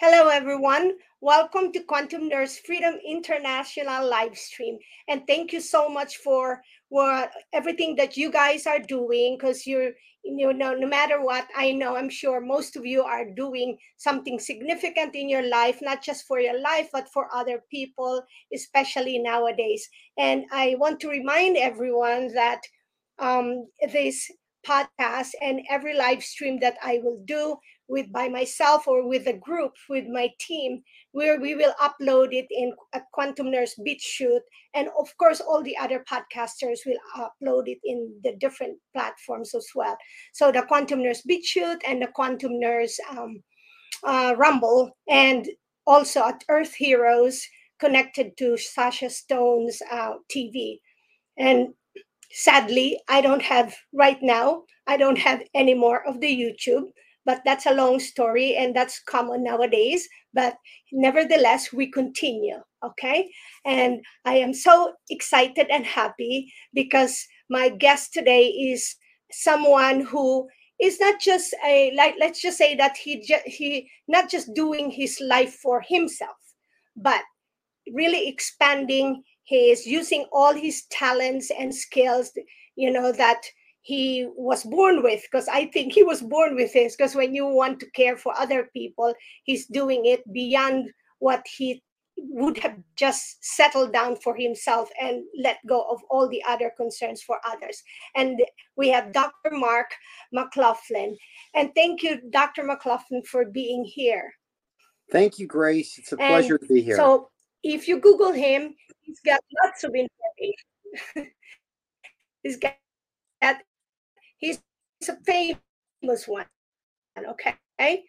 Hello, everyone. Welcome to Quantum Nurse Freedom International live stream. And thank you so much for everything that you guys are doing because you're you know no matter what i know i'm sure most of you are doing something significant in your life not just for your life but for other people especially nowadays and i want to remind everyone that um, this podcast and every live stream that i will do with by myself or with a group with my team where we will upload it in a quantum nurse BitChute. And of course all the other podcasters will upload it in the different platforms as well. So the quantum nurse BitChute and the quantum nurse um, uh, rumble and also at earth heroes connected to Sacha Stone's uh, tv and sadly i don't have right now i don't have any more of the youtube but that's a long story and that's common nowadays but nevertheless we continue okay? And i am so excited and happy because my guest today is someone who is not just a like let's just say that he ju- he not just doing his life for himself but really expanding his using all his talents and skills you know that he was born with because i think he was born with this because when you want to care for other people he's doing it beyond what he would have just settled down for himself and let go of all the other concerns for others. And we have dr mark mclaughlin. And thank you dr mclaughlin for being here. Thank you grace. It's a pleasure to be here. so if you google him he's got lots of information. He's got he's, a famous one. Okay.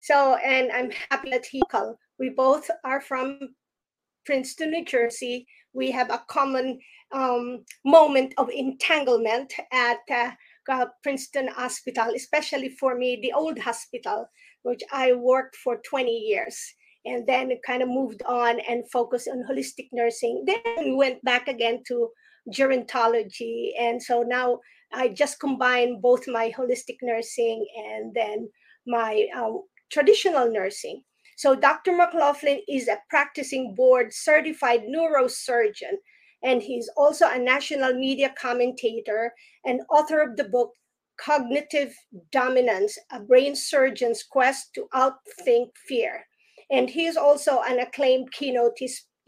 So, and I'm happy that he called. We both are from Princeton, New Jersey. We have a common um, moment of entanglement at uh, Princeton Hospital, especially for me, the old hospital, which I worked for 20 years and then kind of moved on and focused on holistic nursing. Then went back again to gerontology. And so now I just combine both my holistic nursing and then my um, traditional nursing. So Dr. McLaughlin is a practicing board certified neurosurgeon, and he's also a national media commentator and author of the book Cognitive Dominance, a brain surgeon's quest to outthink fear. And he is also an acclaimed keynote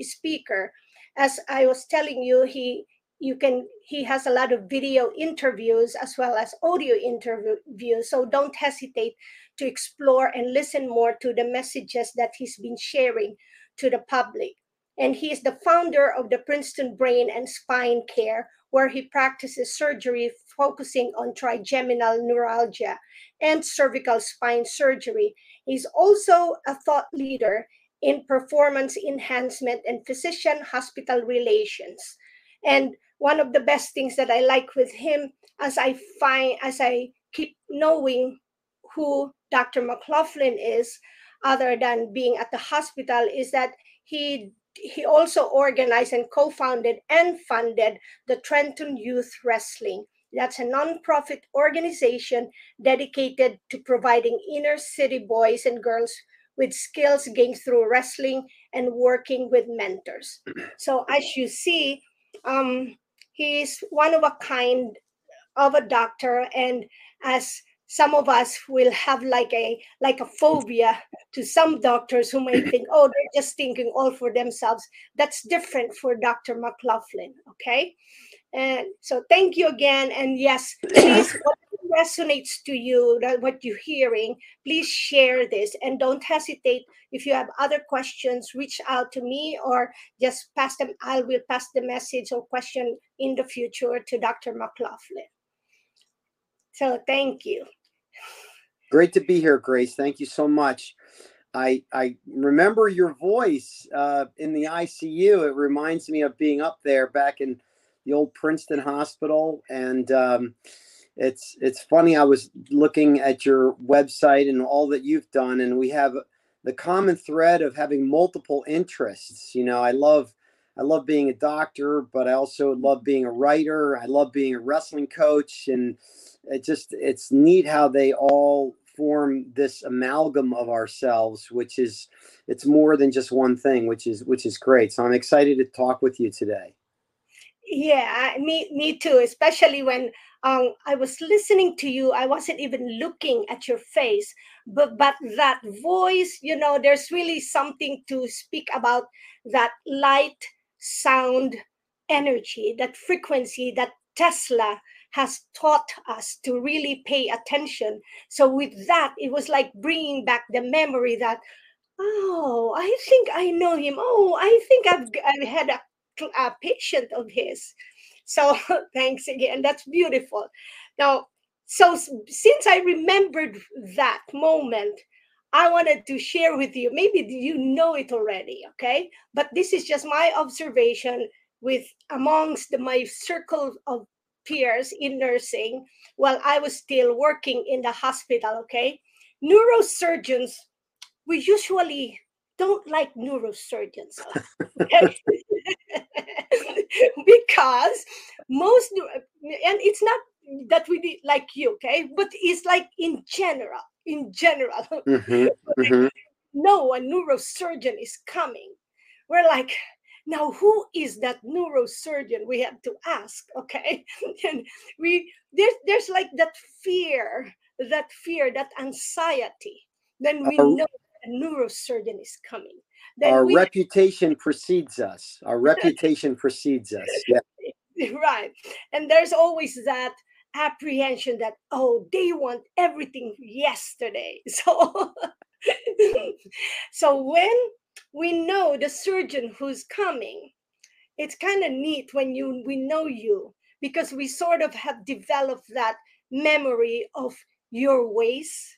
speaker. As I was telling you, he you can he has a lot of video interviews as well as audio interviews. So don't hesitate to explore and listen more to the messages that he's been sharing to the public. And he is the founder of the princeton brain and spine care where he practices surgery focusing on trigeminal neuralgia and cervical spine surgery. He's also a thought leader in performance enhancement and physician hospital relations. And one of the best things that I like with him as I find as I keep knowing who Dr. McLaughlin is, other than being at the hospital, is that he he also organized and co-founded and funded the Trenton Youth Wrestling. That's a nonprofit organization dedicated to providing inner city boys and girls with skills gained through wrestling and working with mentors. So as you see, um, he's one of a kind of a doctor and as some of us will have like a like a phobia to some doctors who may think oh they're just thinking all for themselves. That's different for dr mclaughlin okay? And so thank you again and yes please resonates to you, that what you're hearing, please share this and don't hesitate. If you have other questions, reach out to me or just pass them. I will pass the message or question in the future to Dr. McLaughlin. So thank you. Great to be here, Grace. Thank you so much. I I remember your voice uh, in the ICU. It reminds me of being up there back in the old Princeton Hospital, and um, it's it's funny. I was looking at your website and all that you've done, and we have the common thread of having multiple interests. You know, I love I love being a doctor, but I also love being a writer. I love being a wrestling coach, and it just it's neat how they all form this amalgam of ourselves, which is it's more than just one thing, which is which is great. So I'm excited to talk with you today. Yeah, me me too. Especially when um, I was listening to you, I wasn't even looking at your face, but but that voice, you know, there's really something to speak about that light, sound, energy, that frequency that Tesla has taught us to really pay attention. So with that, it was like bringing back the memory that, oh, I think I know him. Oh, I think I've I've had a, a patient of his. So thanks again. That's beautiful. Now, so since I remembered that moment, I wanted to share with you. Maybe you know it already, okay? But this is just my observation with amongst the, my circle of peers in nursing while I was still working in the hospital, okay? Neurosurgeons, we usually don't like neurosurgeons because most and it's not that we like you okay? But it's like in general in general mm-hmm, mm-hmm. no a neurosurgeon is coming. We're like now who is that neurosurgeon we have to ask? Okay? And we there's there's like that fear that fear that anxiety. Then we uh, know a neurosurgeon is coming then our we, reputation precedes us. Our reputation precedes us. Yeah. Right. And there's always that apprehension that oh they want everything yesterday. So so when we know the surgeon who's coming it's kind of neat when you we know you because we sort of have developed that memory of your ways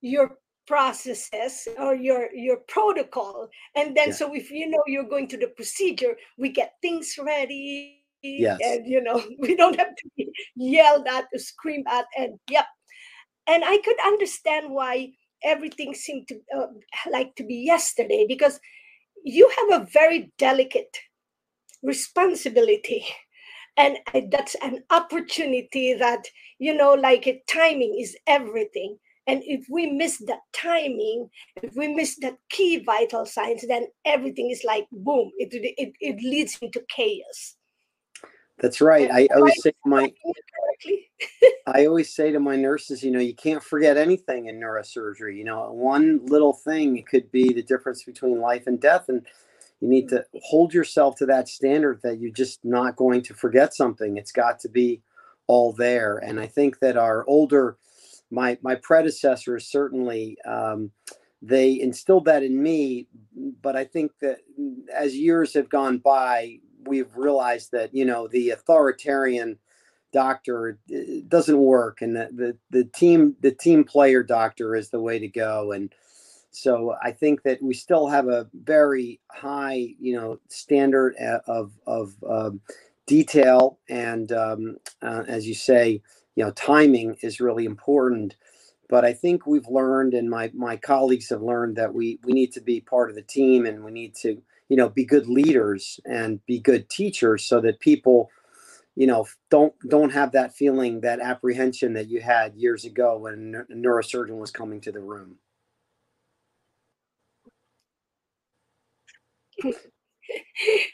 your processes or your your protocol and then yeah. so if you know you're going to the procedure we get things ready yes. and you know we don't have to be yelled at or screamed at and yep and i could understand why everything seemed to uh, like to be yesterday because you have a very delicate responsibility and that's an opportunity that you know like timing is everything and if we miss that timing if we miss that key vital signs then everything is like boom it, it, it leads into chaos that's right. I always say to my I always say to my nurses, you know, you can't forget anything in neurosurgery. You know, one little thing could be the difference between life and death, and you need to hold yourself to that standard that you're just not going to forget something. It's got to be all there. And I think that our older, my my predecessors certainly. Um, they instilled that in me, but I think that as years have gone by, we've realized that you know the authoritarian doctor doesn't work and the, the the team the team player doctor is the way to go and so i think that we still have a very high you know standard uh, of of um, detail and um, uh, as you say you know timing is really important but i think we've learned and my my colleagues have learned that we we need to be part of the team and we need to you know be good leaders and be good teachers so that people you know don't don't have that feeling that apprehension that you had years ago when a neurosurgeon was coming to the room.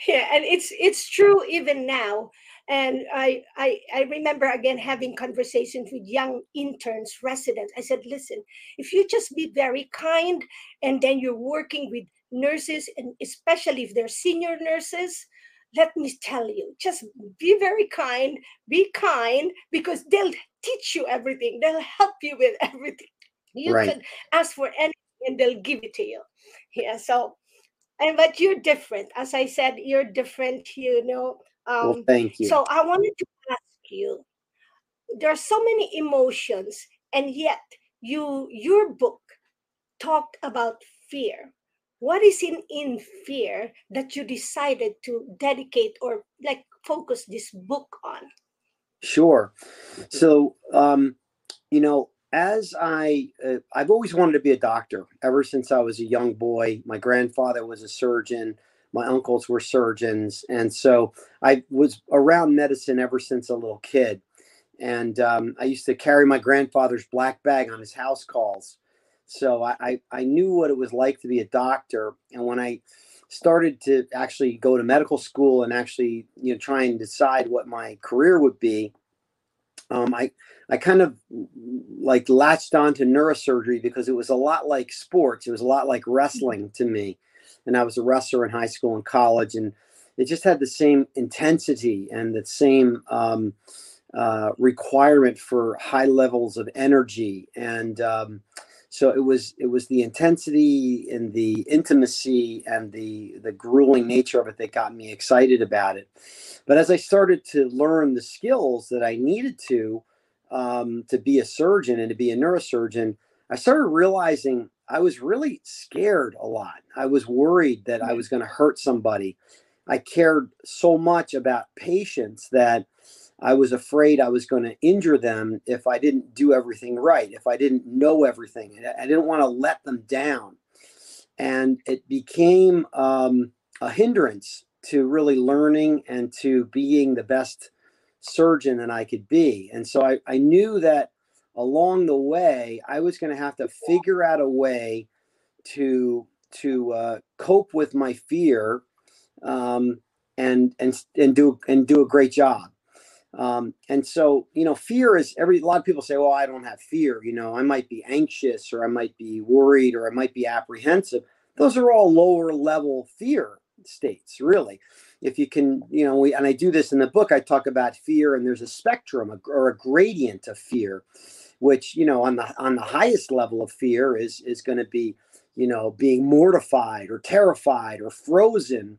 Yeah and it's it's true even now and I, I i remember again having conversations with young interns residents i said listen if you just be very kind and then you're working with nurses, and especially if they're senior nurses, let me tell you, just be very kind, be kind, because they'll teach you everything. They'll help you with everything. You right. can ask for anything and they'll give it to you. Yeah. So, and but you're different. As I said, you're different, you know. Um, well, thank you. So I wanted to ask you, there are so many emotions, and yet you your book talked about fear. What is in in fear that you decided to dedicate or like focus this book on? Sure. So um you know as i uh, i've always wanted to be a doctor ever since i was a young boy. My grandfather was a surgeon my uncles were surgeons and so i was around medicine ever since a little kid and um, I used to carry my grandfather's black bag on his house calls. So I, I, knew what it was like to be a doctor. And when I started to actually go to medical school and actually you know try and decide what my career would be, um, I I kind of like latched on to neurosurgery because it was a lot like sports. It was a lot like wrestling to me, and I was a wrestler in high school and college, and it just had the same intensity and the same um, uh, requirement for high levels of energy. And um, so it was it was the intensity and the intimacy and the the grueling nature of it that got me excited about it. But as i started to learn the skills that i needed to um, to be a surgeon and to be a neurosurgeon i started realizing i was really scared a lot i was worried that i was going to hurt somebody i cared so much about patients that I was afraid I was going to injure them if I didn't do everything right, if I didn't know everything. I didn't want to let them down. And it became um, a hindrance to really learning and to being the best surgeon that I could be. And so I, I knew that along the way, I was going to have to figure out a way to to uh, cope with my fear um, and and and do and do a great job. Um, and so, you know, fear is every, a lot of people say, well, I don't have fear. You know, I might be anxious or I might be worried or I might be apprehensive. Those are all lower level fear states, really. If you can, you know, we, and I do this in the book, I talk about fear and there's a spectrum or a gradient of fear, which, you know, on the, on the highest level of fear is, is going to be, you know, being mortified or terrified or frozen.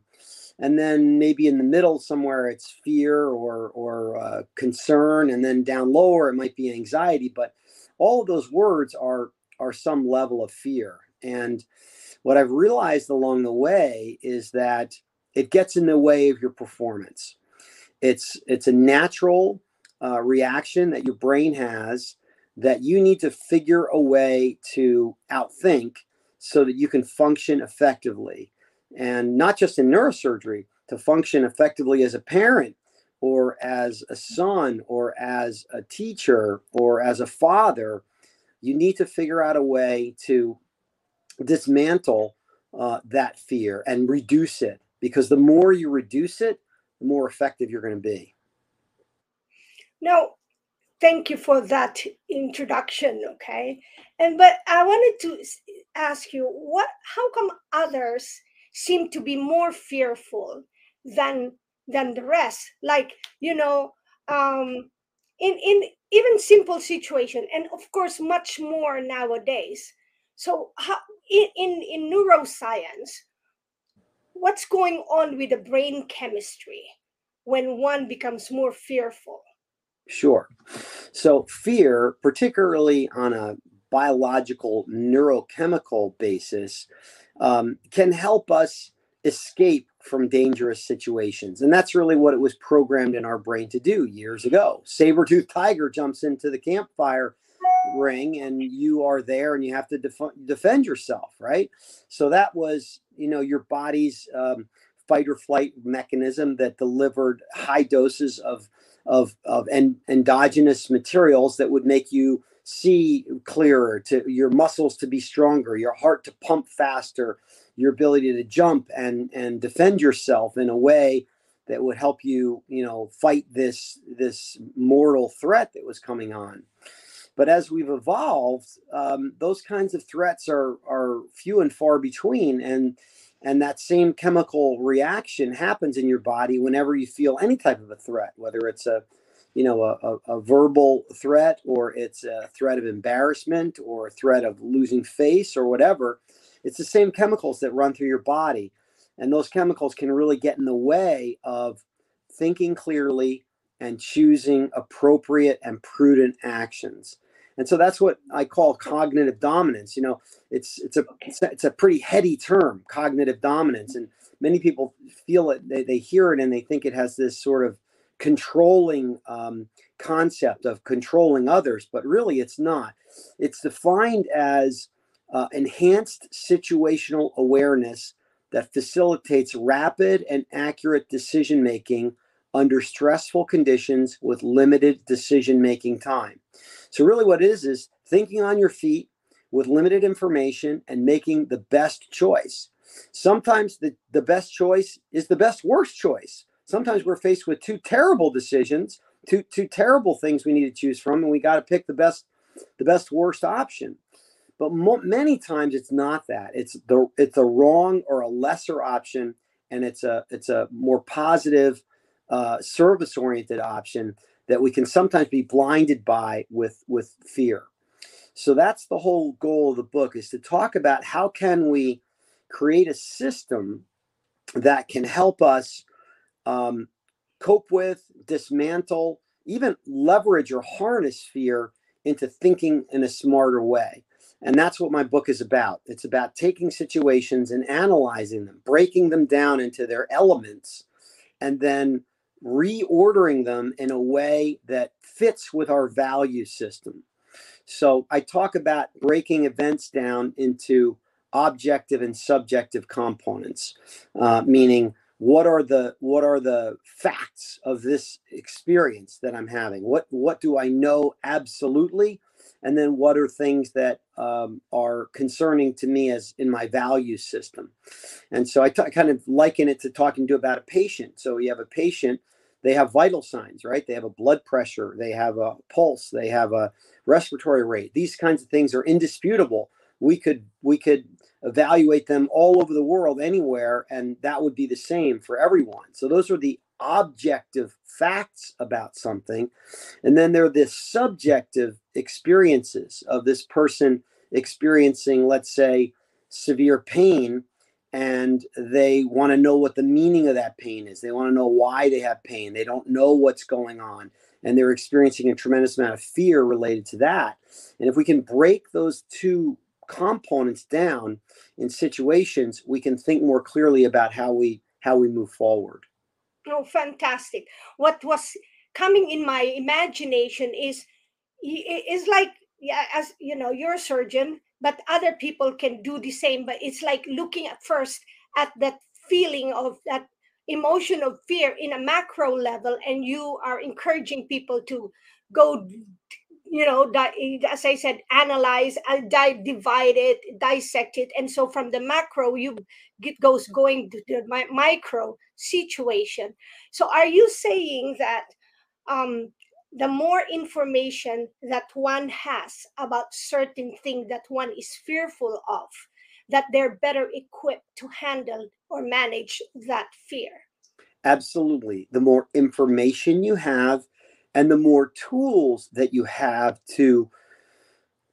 And then maybe in the middle somewhere it's fear or or uh, concern and then down lower it might be anxiety. But all of those words are are some level of fear. And what i've realized along the way is that it gets in the way of your performance. It's it's a natural uh, reaction that your brain has that you need to figure a way to outthink so that you can function effectively and not just in neurosurgery, to function effectively as a parent or as a son or as a teacher or as a father, you need to figure out a way to dismantle uh, that fear and reduce it because the more you reduce it, the more effective you're going to be. Now, thank you for that introduction. Okay. And but I wanted to ask you what, how come others seem to be more fearful than than the rest like you know um in in even simple situation and of course much more nowadays so how in in, in neuroscience what's going on with the brain chemistry when one becomes more fearful sure so fear particularly on a biological neurochemical basis um, can help us escape from dangerous situations. And that's really what it was programmed in our brain to do years ago. Saber-toothed tiger jumps into the campfire ring and you are there and you have to def- defend yourself, right? So that was, you know, your body's um, fight or flight mechanism that delivered high doses of of of en- endogenous materials that would make you see clearer, to your muscles to be stronger, your heart to pump faster, your ability to jump and and defend yourself in a way that would help you, you know, fight this this mortal threat that was coming on. But as we've evolved, um, those kinds of threats are are few and far between, and and that same chemical reaction happens in your body whenever you feel any type of a threat, whether it's a you know a, a, a, verbal threat or it's a threat of embarrassment or a threat of losing face or whatever it's the same chemicals that run through your body. And those chemicals can really get in the way of thinking clearly and choosing appropriate and prudent actions and so that's what i call cognitive dominance you know it's it's a it's a, pretty heady term cognitive dominance and many people feel it they, they hear it and they think it has this sort of controlling um, concept of controlling others, but really it's not. It's defined as uh, enhanced situational awareness that facilitates rapid and accurate decision making under stressful conditions with limited decision making time. So, really, what it is is thinking on your feet with limited information and making the best choice. Sometimes the, the best choice is the best worst choice. Sometimes we're faced with two terrible decisions, two, two terrible things we need to choose from, and we got to pick the best the best worst option. But mo- many times it's not that. It's the it's a wrong or a lesser option, and it's a it's a more positive, uh, service oriented option that we can sometimes be blinded by with with fear. So that's the whole goal of the book is to talk about how can we create a system that can help us um, cope with, dismantle, even leverage or harness fear into thinking in a smarter way. And that's what my book is about. It's about taking situations and analyzing them, breaking them down into their elements, and then reordering them in a way that fits with our value system. So I talk about breaking events down into objective and subjective components, uh, meaning what are the what are the facts of this experience that I'm having? What what do I know absolutely? And then what are things that um, are concerning to me as in my value system? And so I kind of liken it to talking to about a patient. So you have a patient, they have vital signs, right? They have a blood pressure, they have a pulse, they have a respiratory rate. These kinds of things are indisputable. We could we could evaluate them all over the world anywhere and that would be the same for everyone so those are the objective facts about something and then there are the subjective experiences of this person experiencing let's say severe pain and they want to know what the meaning of that pain is. They want to know why they have pain. They don't know what's going on and they're experiencing a tremendous amount of fear related to that. And if we can break those two components down in situations, we can think more clearly about how we how we move forward. Oh, fantastic! What was coming in my imagination is is like yeah, as you know, you're a surgeon, but other people can do the same. But it's like looking at first at that feeling of that emotion of fear in a macro level, and you are encouraging people to go you know, as I said, analyze, uh, divide it, dissect it, and so from the macro, you get goes going to the micro situation. So, are you saying that um, the more information that one has about certain thing that one is fearful of, that they're better equipped to handle or manage that fear? Absolutely. The more information you have, and the more tools that you have to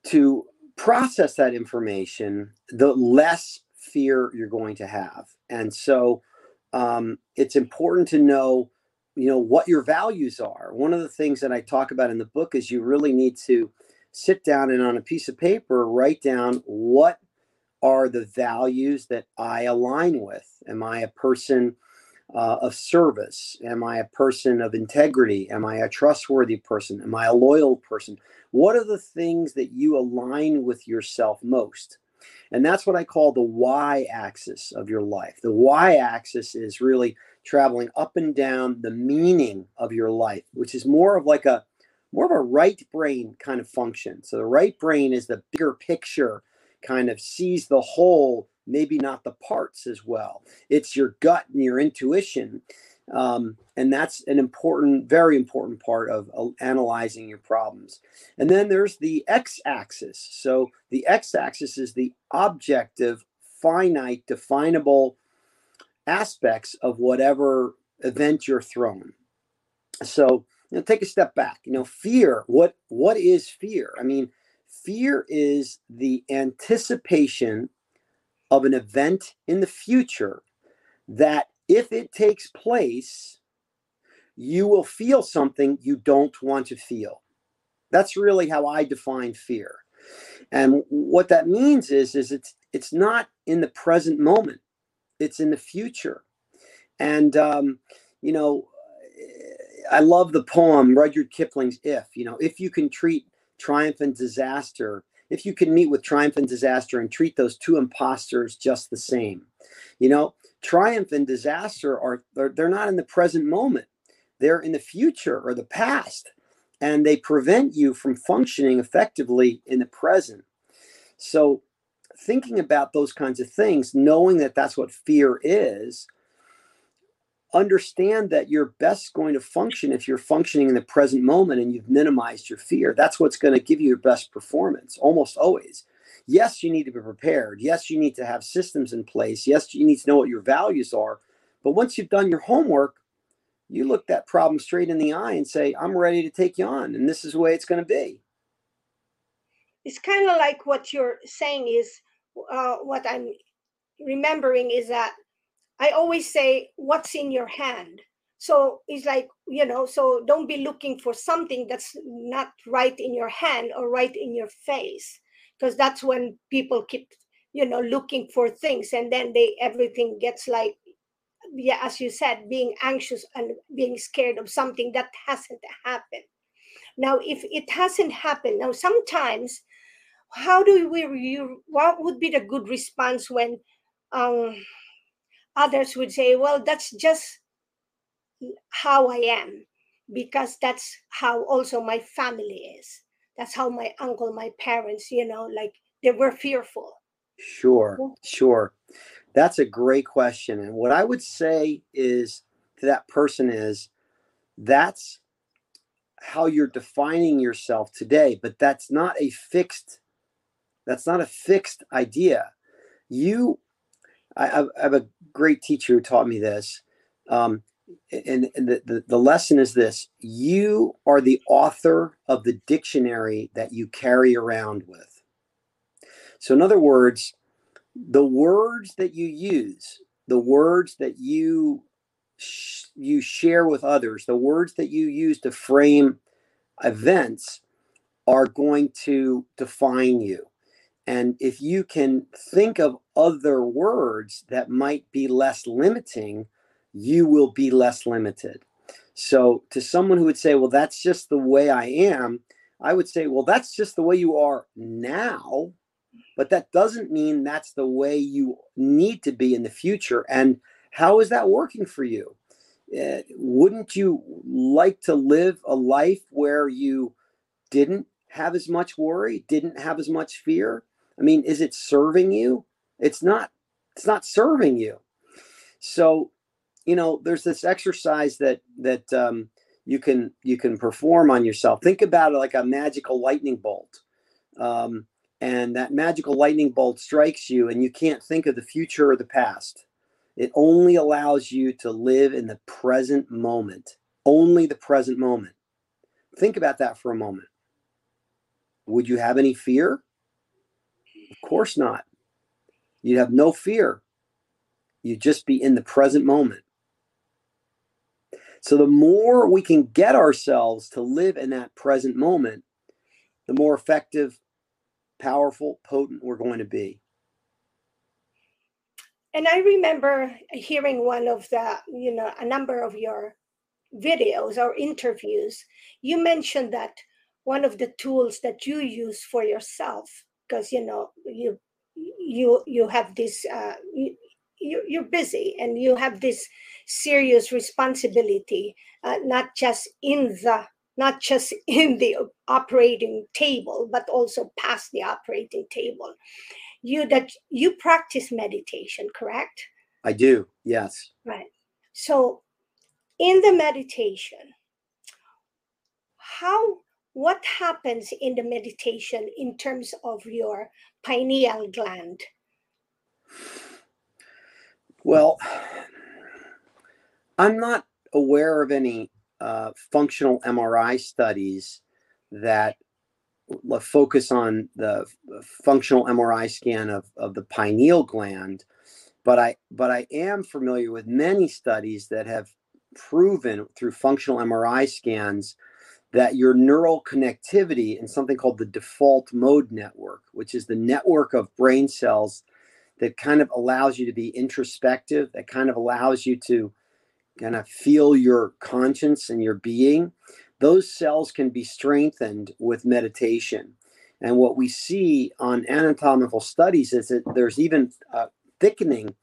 to process that information the less fear you're going to have. And so um, it's important to know you know what your values are. One of the things that i talk about in the book is you really need to sit down and on a piece of paper write down what are the values that i align with. Am i a person uh, of service? Am I a person of integrity? Am I a trustworthy person? Am I a loyal person? What are the things that you align with yourself most? And that's what I call the y axis of your life. The y axis is really traveling up and down the meaning of your life, which is more of like a more of a right brain kind of function. So the right brain is the bigger picture, kind of sees the whole maybe not the parts as well. It's your gut and your intuition. Um, and that's an important, very important part of uh, analyzing your problems. And then there's the x axis. So the x axis is the objective, finite, definable aspects of whatever event you're thrown. So you know, take a step back. You know, fear. What what is fear? I mean, fear is the anticipation of an event in the future that if it takes place, you will feel something you don't want to feel. That's really how I define fear. And what that means is, is it's it's not in the present moment; it's in the future. And um, you know, I love the poem Rudyard Kipling's "If." You know, if you can treat triumph and disaster if you can meet with triumph and disaster and treat those two imposters just the same. You know, triumph and disaster are they're, they're not in the present moment. they're in the future or the past and they prevent you from functioning effectively in the present. So, thinking about those kinds of things, knowing that that's what fear is, understand that you're best going to function if you're functioning in the present moment and you've minimized your fear. That's what's going to give you your best performance almost always. Yes, you need to be prepared. Yes, you need to have systems in place. Yes, you need to know what your values are. But once you've done your homework, you look that problem straight in the eye and say, I'm ready to take you on. And this is the way it's going to be. It's kind of like what you're saying is uh, what I'm remembering is that I always say, What's in your hand? So it's like, you know, so don't be looking for something that's not right in your hand or right in your face, because that's when people keep, you know, looking for things and then they everything gets like yeah, as you said, being anxious and being scared of something that hasn't happened. Now, if it hasn't happened, now sometimes, how do we? What would be the good response when um, others would say, "Well, that's just how I am," because that's how also my family is. That's how my uncle, my parents, you know, like they were fearful. Sure, sure. That's a great question. And what I would say is to that person is that's how you're defining yourself today, but that's not a fixed that's not a fixed idea. You I, I have a great teacher who taught me this. Um, and, and the, the, the lesson is this you are the author of the dictionary that you carry around with. So, in other words, the words that you use, the words that you you share with others, the words that you use to frame events are going to define you. And if you can think of other words that might be less limiting, you will be less limited. So, to someone who would say, Well, that's just the way I am, I would say, Well, that's just the way you are now but that doesn't mean that's the way you need to be in the future. And how is that working for you? Uh, wouldn't you like to live a life where you didn't have as much worry, didn't have as much fear? I mean, is it serving you? It's not. It's not serving you. So, you know, there's this exercise that that um, you can you can perform on yourself. Think about it like a magical lightning bolt. Um, and that magical lightning bolt strikes you and you can't think of the future or the past. It only allows you to live in the present moment, only the present moment. Think about that for a moment. Would you have any fear? Of course not. You'd have no fear. You'd just be in the present moment. So, the more we can get ourselves to live in that present moment, the more effective powerful, potent we're going to be. And I remember hearing one of the, you know, a number of your videos or interviews. You mentioned that one of the tools that you use for yourself, because you know you you you have this uh, you, you're busy and you have this serious responsibility, uh, not just in the not just in the operating table but also past the operating table. You that you practice meditation correct? I do yes. Right. So in the meditation how what happens in the meditation in terms of your pineal gland? Well i'm not aware of any uh, functional MRI studies that focus on the functional MRI scan of, of the pineal gland, but I but I am familiar with many studies that have proven through functional MRI scans that your neural connectivity in something called the default mode network, which is the network of brain cells that kind of allows you to be introspective, that kind of allows you to kind of feel your conscience and your being, those cells can be strengthened with meditation. And what we see on anatomical studies is that there's even a thickening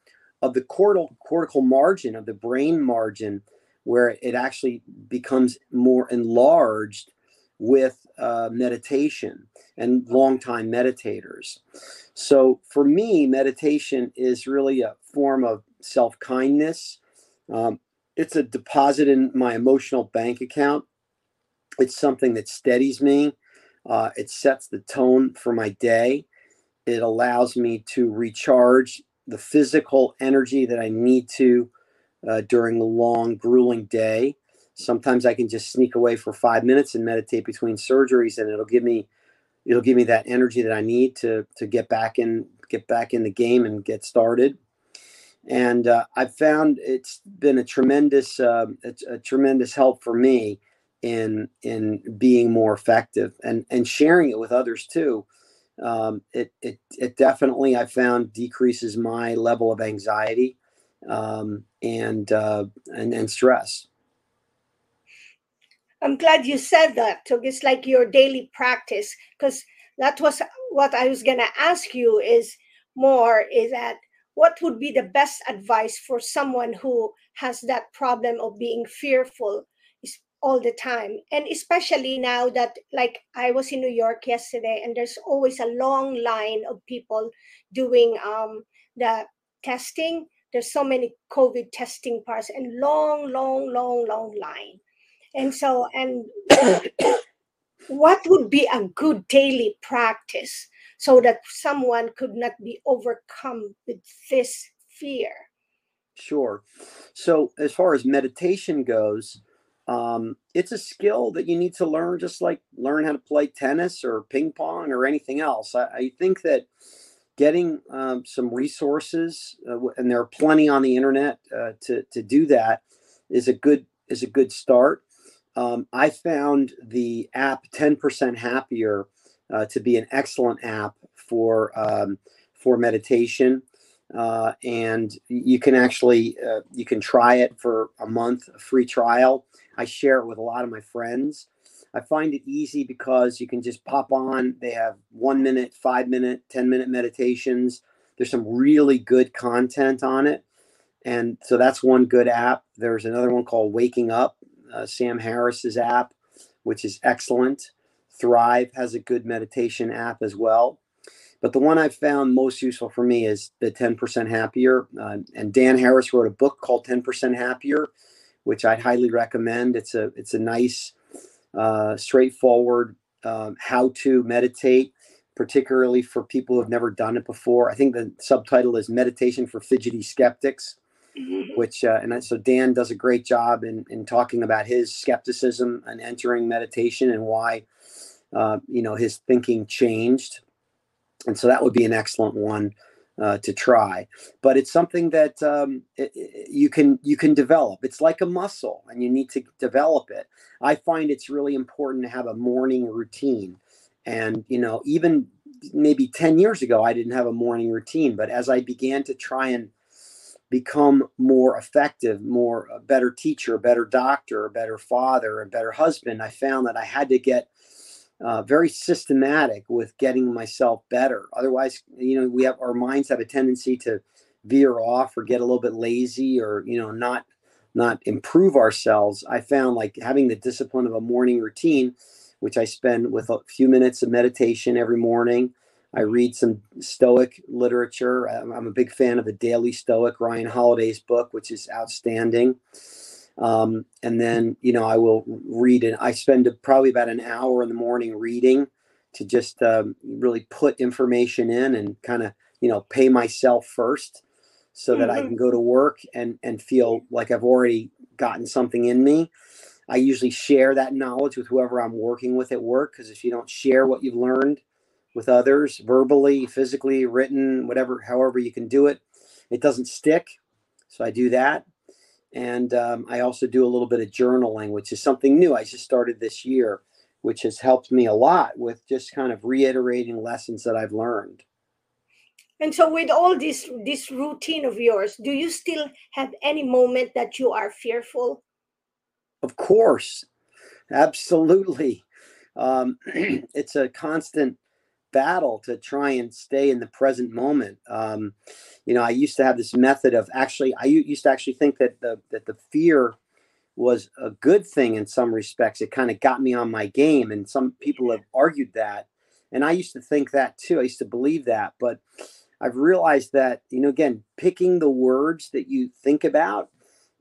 of the cortical, cortical margin of the brain margin where it actually becomes more enlarged with uh, meditation and long-time meditators. So for me, meditation is really a form of self-kindness. Um, it's a deposit in my emotional bank account. It's something that steadies me. Uh, it sets the tone for my day. It allows me to recharge the physical energy that I need to uh, during the long, grueling day. Sometimes I can just sneak away for five minutes and meditate between surgeries, and it'll give me it'll give me that energy that I need to to get back in get back in the game and get started. And uh, I've found it's been a tremendous uh, a, a tremendous help for me in in being more effective and and sharing it with others too. Um, it, it it definitely I found decreases my level of anxiety um, and, uh, and and stress. I'm glad you said that. So it's like your daily practice, because that was what I was gonna ask you. Is more is that what would be the best advice for someone who has that problem of being fearful all the time and especially now that like i was in new york yesterday and there's always a long line of people doing um, the testing there's so many covid testing parts and long long long long line. And so and what would be a good daily practice so that someone could not be overcome with this fear? Sure. So as far as meditation goes um, it's a skill that you need to learn just like learn how to play tennis or ping pong or anything else. I, I think that getting um, some resources, uh, and there are plenty on the internet uh, to to do that, is a good is a good start. Um, I found the app Ten Percent Happier uh, to be an excellent app for um, for meditation, uh, and you can actually uh, you can try it for a month, a free trial. I share it with a lot of my friends. I find it easy because you can just pop on. They have one minute, five minute, 10 minute meditations. There's some really good content on it. And so that's one good app. There's another one called Waking Up, uh, Sam Harris's app, which is excellent. Thrive has a good meditation app as well. But the one I've found most useful for me is the 10% Happier. Uh, and Dan Harris wrote a book called 10% Happier, which I'd highly recommend. It's a it's a nice uh, straightforward um, how to meditate, particularly for people who have never done it before. I think the subtitle is Meditation for Fidgety Skeptics, mm-hmm. which, uh, and so Dan does a great job in, in talking about his skepticism and entering meditation and why, uh, you know, his thinking changed. And so that would be an excellent one uh, to try. But it's something that um, it, you can you can develop. It's like a muscle, and you need to develop it. I find it's really important to have a morning routine, and you know, even maybe ten years ago, I didn't have a morning routine. But as I began to try and become more effective, more a better teacher, a better doctor, a better father, a better husband, I found that I had to get uh, very systematic with getting myself better. Otherwise, you know, we have our minds have a tendency to veer off or get a little bit lazy or you know not not improve ourselves. I found like having the discipline of a morning routine, which I spend with a few minutes of meditation every morning. I read some Stoic literature. I'm a big fan of the Daily Stoic, Ryan Holiday's book, which is outstanding. Um, and then, you know, I will read and I spend probably about an hour in the morning reading to just um, really put information in and kind of, you know, pay myself first so that mm-hmm. I can go to work and, and feel like I've already gotten something in me. I usually share that knowledge with whoever I'm working with at work because if you don't share what you've learned with others, verbally, physically, written, whatever, however you can do it, it doesn't stick. So I do that. And um, I also do a little bit of journaling, which is something new I just started this year, which has helped me a lot with just kind of reiterating lessons that I've learned. And so, with all this this routine of yours, do you still have any moment that you are fearful? Of course, absolutely. Um, it's a constant battle to try and stay in the present moment. Um, you know, I used to have this method of actually, I used to actually think that the that the fear was a good thing in some respects. It kind of got me on my game, and some people have argued that, and I used to think that too. I used to believe that, but I've realized that you know, again, picking the words that you think about.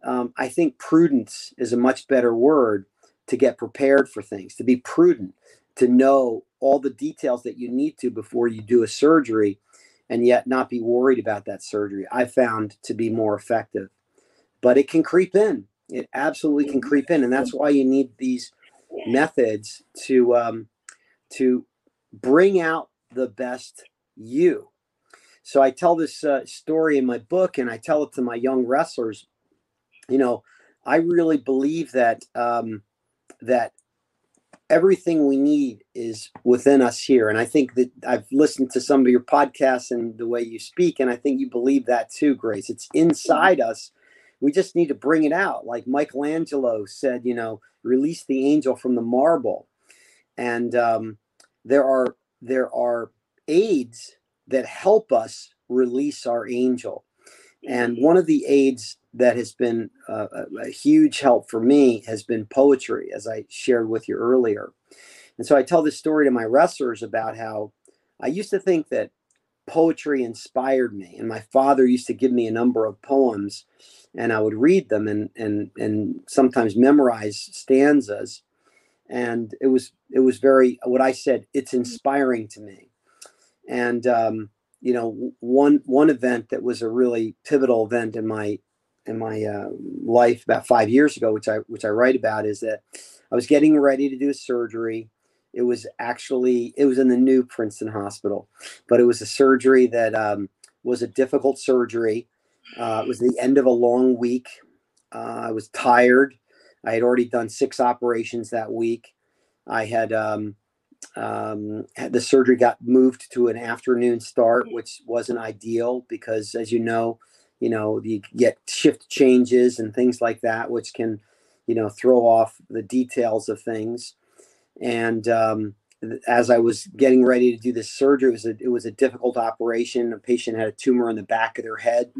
Um, I think prudence is a much better word to get prepared for things, to be prudent, to know all the details that you need to before you do a surgery, and yet not be worried about that surgery. I found to be more effective, but it can creep in it absolutely can creep in, and that's why you need these methods to um, to bring out the best you. So I tell this uh, story in my book, and I tell it to my young wrestlers. You know, I really believe that um, that everything we need is within us here, and I think that I've listened to some of your podcasts and the way you speak, and I think you believe that too, Grace. It's inside us we just need to bring it out. Like Michelangelo said, you know, release the angel from the marble. And um, there are there are aids that help us release our angel. And one of the aids that has been uh, a, huge help for me has been poetry, as I shared with you earlier. And so I tell this story to my wrestlers about how I used to think that poetry inspired me. And my father used to give me a number of poems and I would read them and and and sometimes memorize stanzas. And it was it was very what I said. It's inspiring to me. And um, you know, one one event that was a really pivotal event in my in my uh, life about five years ago, which I which I write about, is that I was getting ready to do a surgery. It was actually it was in the new Princeton Hospital, but it was a surgery that um, was a difficult surgery uh, it was the end of a long week. Uh, I was tired. I had already done six operations that week. I had, um, um, had the surgery got moved to an afternoon start, which wasn't ideal because, as you know, you know you get shift changes and things like that, which can, you know, throw off the details of things. And um, as I was getting ready to do this surgery, it was a, it was a difficult operation. A patient had a tumor in the back of their head,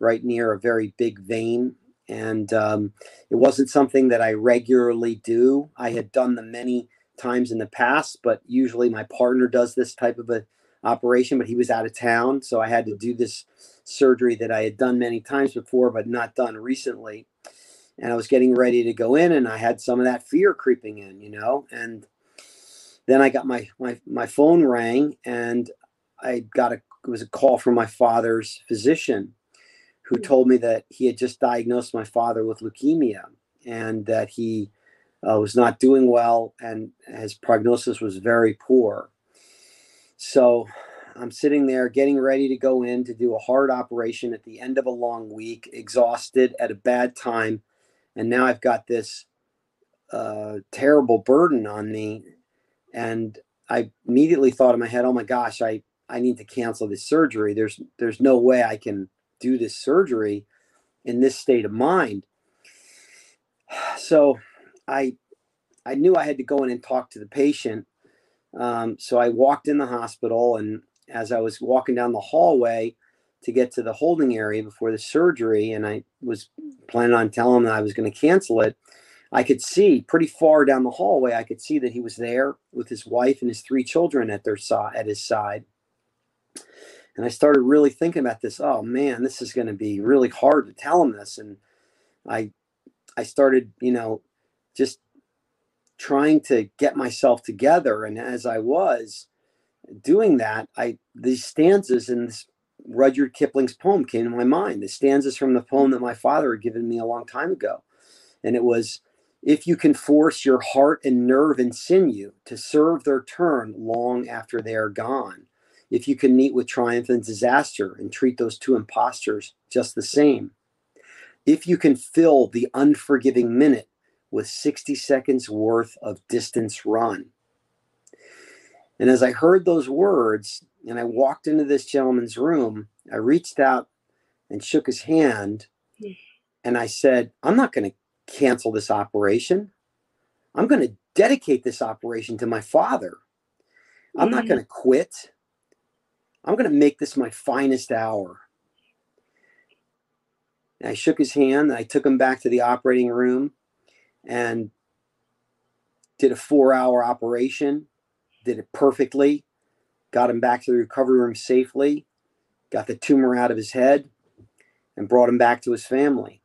right near a very big vein, and um, it wasn't something that I regularly do. I had done them many times in the past, but usually my partner does this type of a operation. But he was out of town, so I had to do this surgery that I had done many times before, but not done recently. And I was getting ready to go in, and I had some of that fear creeping in, you know, and then I got my my my phone rang and I got a it was a call from my father's physician who hmm. told me that he had just diagnosed my father with leukemia and that he uh, was not doing well and his prognosis was very poor. So I'm sitting there getting ready to go in to do a hard operation at the end of a long week, exhausted at a bad time. And now I've got this uh, terrible burden on me and I immediately thought in my head, "Oh my gosh, I I need to cancel this surgery. There's there's no way I can do this surgery in this state of mind." So I I knew I had to go in and talk to the patient. Um, so I walked in the hospital, and as I was walking down the hallway to get to the holding area before the surgery, and I was planning on telling them that I was going to cancel it, I could see pretty far down the hallway. I could see that he was there with his wife and his three children at their side, at his side. And I started really thinking about this. Oh man, this is going to be really hard to tell him this. And I, I started, you know, just trying to get myself together. And as I was doing that, I these stanzas in this Rudyard Kipling's poem came to my mind. The stanzas from the poem that my father had given me a long time ago, and it was if you can force your heart and nerve and sinew to serve their turn long after they are gone, if you can meet with triumph and disaster and treat those two impostors just the same, if you can fill the unforgiving minute with 60 seconds worth of distance run. And as I heard those words and I walked into this gentleman's room, I reached out and shook his hand hmm. and I said, I'm not going to cancel this operation. I'm going to dedicate this operation to my father. I'm not hmm. going to quit. I'm going to make this my finest hour. And I shook his hand. I took him back to the operating room. and did a four hour operation, did it perfectly, got him back to the recovery room safely, got the tumor out of his head, and brought him back to his family.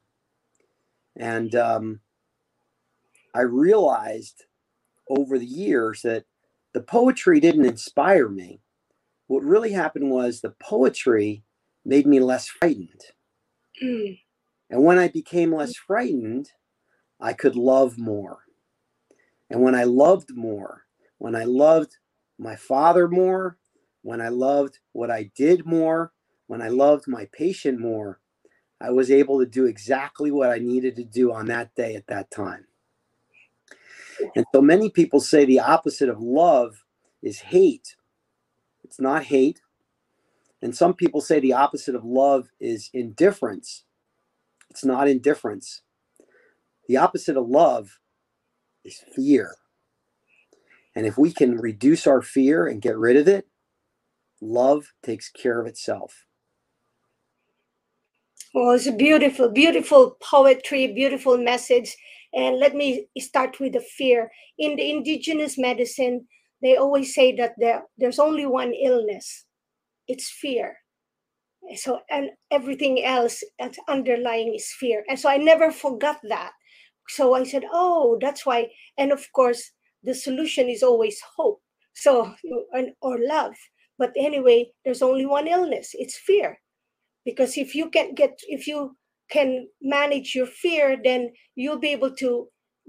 And um, I realized over the years that the poetry didn't inspire me. What really happened was the poetry made me less frightened. Mm. And when I became less frightened, I could love more. And when I loved more, when I loved my father more, when I loved what I did more, when I loved my patient more, I was able to do exactly what I needed to do on that day at that time. And so many people say the opposite of love is hate. It's not hate. And some people say the opposite of love is indifference. It's not indifference. The opposite of love is fear. And if we can reduce our fear and get rid of it, love takes care of itself. Well, it's a beautiful, beautiful poetry, beautiful message. And let me start with the fear. In the indigenous medicine, they always say that there, there's only one illness it's fear. So, and everything else that's underlying is fear. And so I never forgot that. So I said, oh, that's why. And of course, the solution is always hope. So, and, or love. But anyway, there's only one illness it's fear. Because if you can get if you can manage your fear then you'll be able to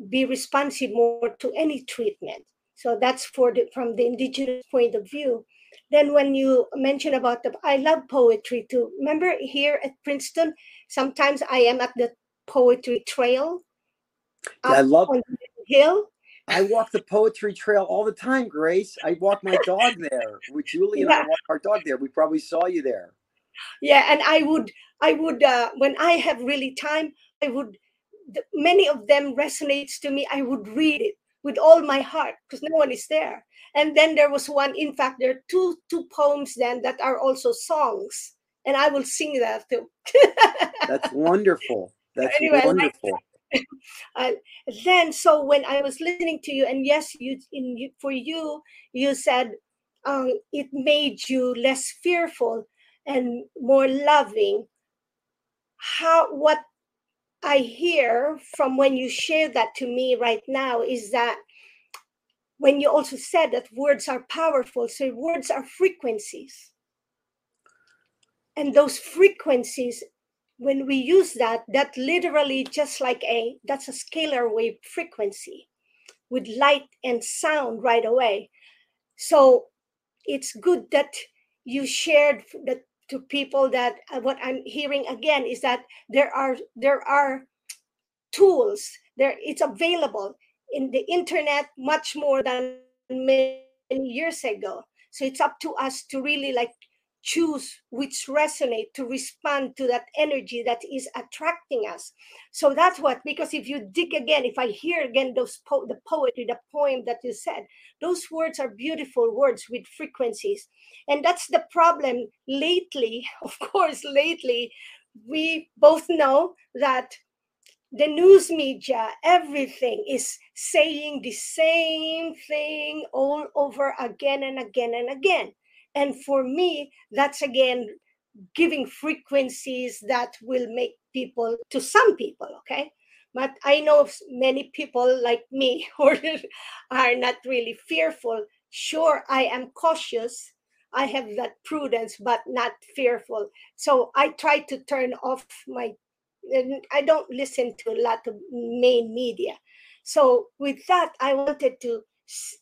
be responsive more to any treatment. So that's for the from the indigenous point of view. Then when you mention about the i love poetry too. Remember here at princeton sometimes i am at the poetry trail yeah, i love on the hill I walk the poetry trail all the time, Grace. I walk my dog there. With Julie and yeah. I walk our dog there. We probably saw you there yeah and i would i would uh, when i have really time i would the, many of them resonates to me i would read it with all my heart because no one is there and then there was one in fact there are two two poems then that are also songs and i will sing that too that's wonderful that's anyway, wonderful uh, then so when i was listening to you and yes you in for you you said um, it made you less fearful and more loving. How what i hear from when you share that to me right now is that when you also said that words are powerful so words are frequencies. And those frequencies when we use that that literally just like a that's a scalar wave frequency with light and sound right away. So it's good that you shared that to people that uh, what i'm hearing again is that there are there are tools there it's available in the internet much more than many years ago. So it's up to us to really like choose which resonate to respond to that energy that is attracting us. So that's what because if you dig again if i hear again those po- the poetry the poem that you said those words are beautiful words with frequencies. And that's the problem lately of course lately we both know that the news media everything is saying the same thing all over again and again and again and for me, that's again giving frequencies that will make people, to some people, okay? But I know many people like me who are not really fearful. Sure, I am cautious. I have that prudence, but not fearful. So I try to turn off my, I don't listen to a lot of main media. So with that, I wanted to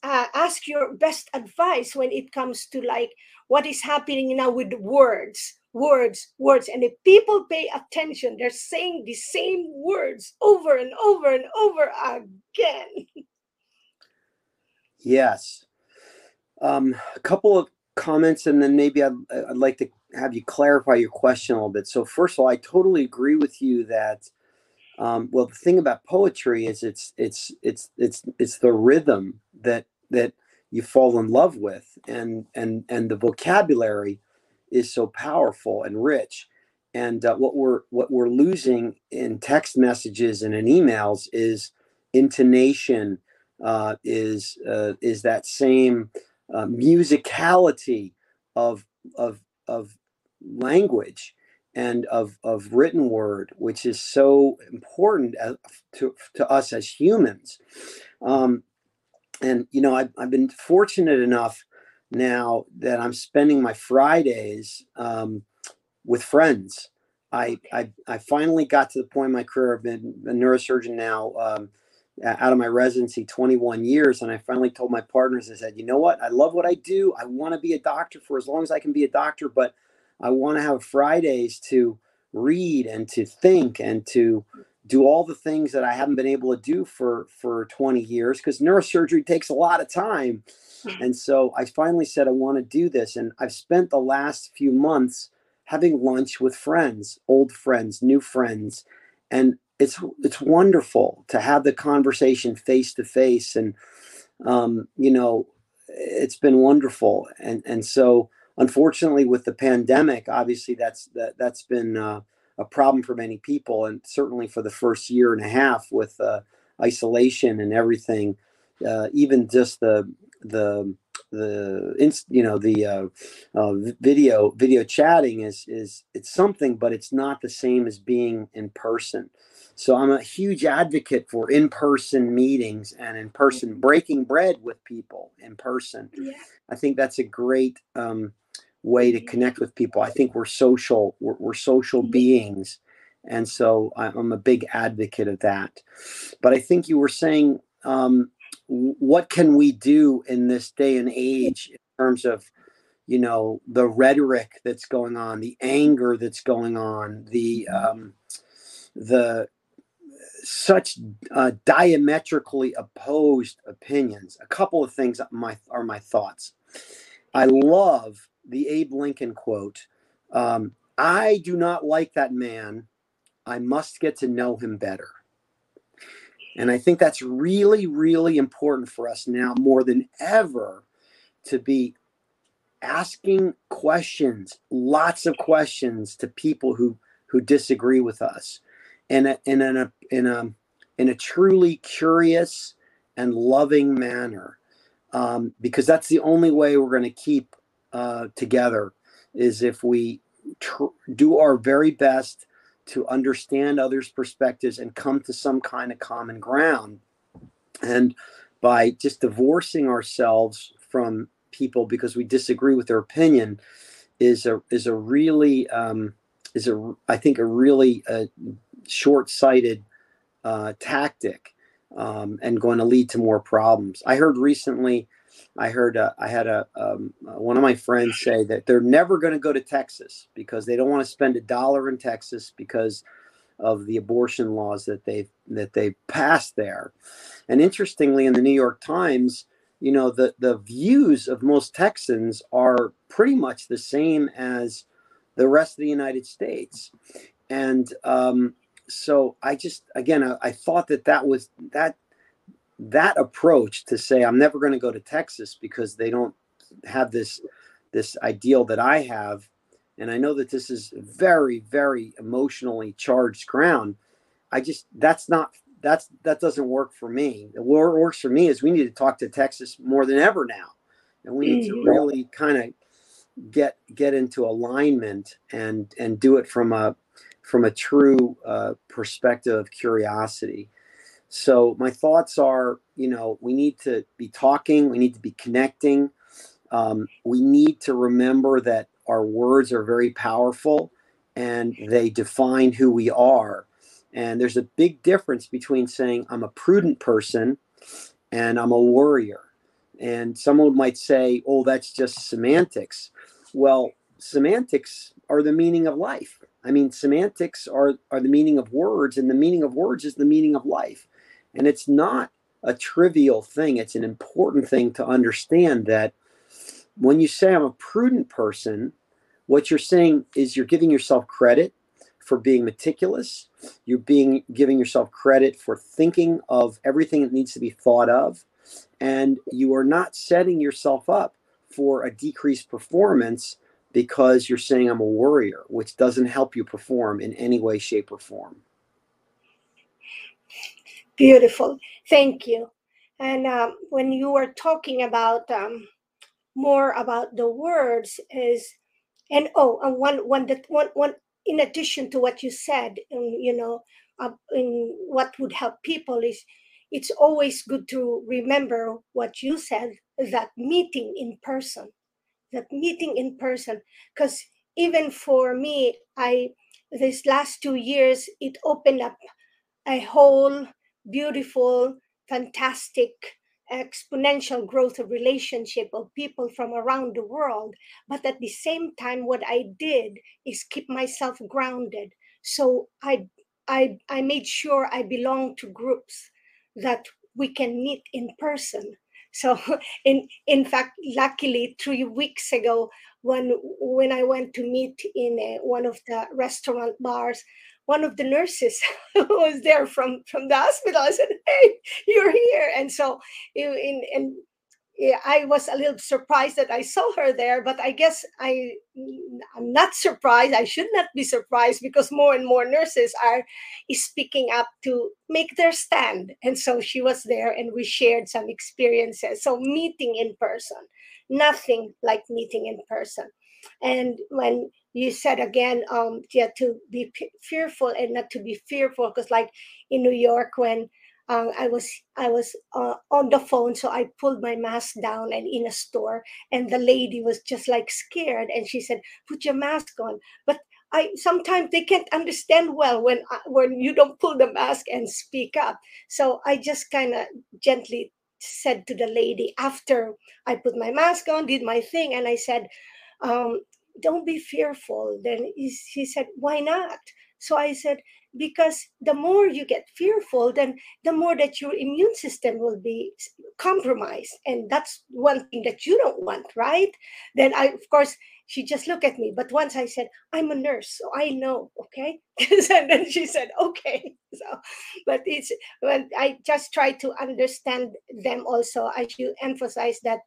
uh, ask your best advice when it comes to like what is happening now with words words words. And if people pay attention they're saying the same words over and over and over again. Yes. Um, a couple of comments and then maybe I'd, I'd like to have you clarify your question a little bit. So first of all i totally agree with you that um, well, the thing about poetry is it's it's it's it's it's the rhythm that that you fall in love with, and and and the vocabulary is so powerful and rich. And uh, what we're what we're losing in text messages and in emails is intonation uh, is uh, is that same uh, musicality of of of language and of of written word, which is so important to to us as humans. Um, and you know, I've, I've been fortunate enough now that I'm spending my Fridays um, with friends. I, I I finally got to the point in my career. I've been a neurosurgeon now um, out of my residency 21 years, and I finally told my partners. I said, you know what? I love what I do. I want to be a doctor for as long as I can be a doctor, but I want to have Fridays to read and to think and to do all the things that I haven't been able to do for for 20 years because neurosurgery takes a lot of time. And so I finally said I want to do this and I've spent the last few months having lunch with friends, old friends, new friends, and it's it's wonderful to have the conversation face to face and um, you know it's been wonderful and and so unfortunately with the pandemic obviously that's that that's been uh, a problem for many people, and certainly for the first year and a half with uh, isolation and everything. Uh, even just the the the you know the uh, uh, video video chatting is is it's something, but it's not the same as being in person. So I'm a huge advocate for in-person meetings and in-person mm-hmm. breaking bread with people in person. Yeah. I think that's a great um, way to connect with people. I think we're social, we're, we're social mm-hmm. beings. And so I'm a big advocate of that. But I think you were saying, um, what can we do in this day and age in terms of, you know, the rhetoric that's going on, the anger that's going on, the, um, the, such uh, diametrically opposed opinions. A couple of things my, are my thoughts. I love the Abe Lincoln quote um, I do not like that man. I must get to know him better. And I think that's really, really important for us now more than ever to be asking questions, lots of questions to people who who disagree with us, in a in a in a in a truly curious and loving manner, um, because that's the only way we're going to keep uh, together is if we tr- do our very best to understand others' perspectives and come to some kind of common ground. And by just divorcing ourselves from people because we disagree with their opinion is a is a really um, is a I think a really uh, short-sighted uh, tactic um, and going to lead to more problems. I heard recently I heard uh, I had a um, uh, one of my friends say that they're never going to go to Texas because they don't want to spend a dollar in Texas because of the abortion laws that they that they passed there. And interestingly, in the New York Times, you know the the views of most Texans are pretty much the same as the rest of the United States, and um, so I just again I, I thought that that was that that approach to say i'm never going to go to texas because they don't have this this ideal that i have and i know that this is very very emotionally charged ground i just that's not that's that doesn't work for me what works for me is we need to talk to texas more than ever now and we need to mm-hmm. really kind of get get into alignment and and do it from a from a true uh, perspective of curiosity so my thoughts are, you know, we need to be talking, we need to be connecting. Um, we need to remember that our words are very powerful and they define who we are. And there's a big difference between saying I'm a prudent person and I'm a warrior. And someone might say, oh, that's just semantics. Well, semantics are the meaning of life. I mean, semantics are, are the meaning of words, and the meaning of words is the meaning of life. And it's not a trivial thing, it's an important thing to understand that when you say I'm a prudent person, what you're saying is you're giving yourself credit for being meticulous. You're being giving yourself credit for thinking of everything that needs to be thought of. And you are not setting yourself up for a decreased performance because you're saying I'm a warrior, which doesn't help you perform in any way, shape, or form. Beautiful. Thank you. And um, when you were talking about um, more about the words is, and oh, and one one that one one in addition to what you said, um, you know, uh, in what would help people is, it's always good to remember what you said that meeting in person, that meeting in person, because even for me, I this last two years it opened up a whole beautiful, fantastic, exponential growth of relationship of people from around the world. But at the same time, what I did is keep myself grounded. So I I I made sure I belong to groups that we can meet in person. So in in fact, luckily, three weeks ago, when when I went to meet in a, one of the restaurant bars, one of the nurses who was there from from the hospital. I said, "Hey, you're here!" And so, in and I was a little surprised that I saw her there, but I guess I I'm not surprised. I should not be surprised because more and more nurses are speaking up to make their stand. And so she was there, and we shared some experiences. So meeting in person, nothing like meeting in person. And when you said again, um, yeah, to be p- fearful and not to be fearful, because like in New York when uh, I was I was uh, on the phone, so I pulled my mask down and in a store, and the lady was just like scared, and she said, "Put your mask on." But I sometimes they can't understand well when uh, when you don't pull the mask and speak up. So I just kind of gently said to the lady after I put my mask on, did my thing, and I said, um, "Don't be fearful." Then he, said, "Why not?" So I said, because the more you get fearful, then the more that your immune system will be compromised. And that's one thing that you don't want, right? Then I, of course, she just looked at me. But once I said, I'm a nurse, so I know, okay? and then she said, okay. So, but it's, when I just try to understand them also, as you emphasize that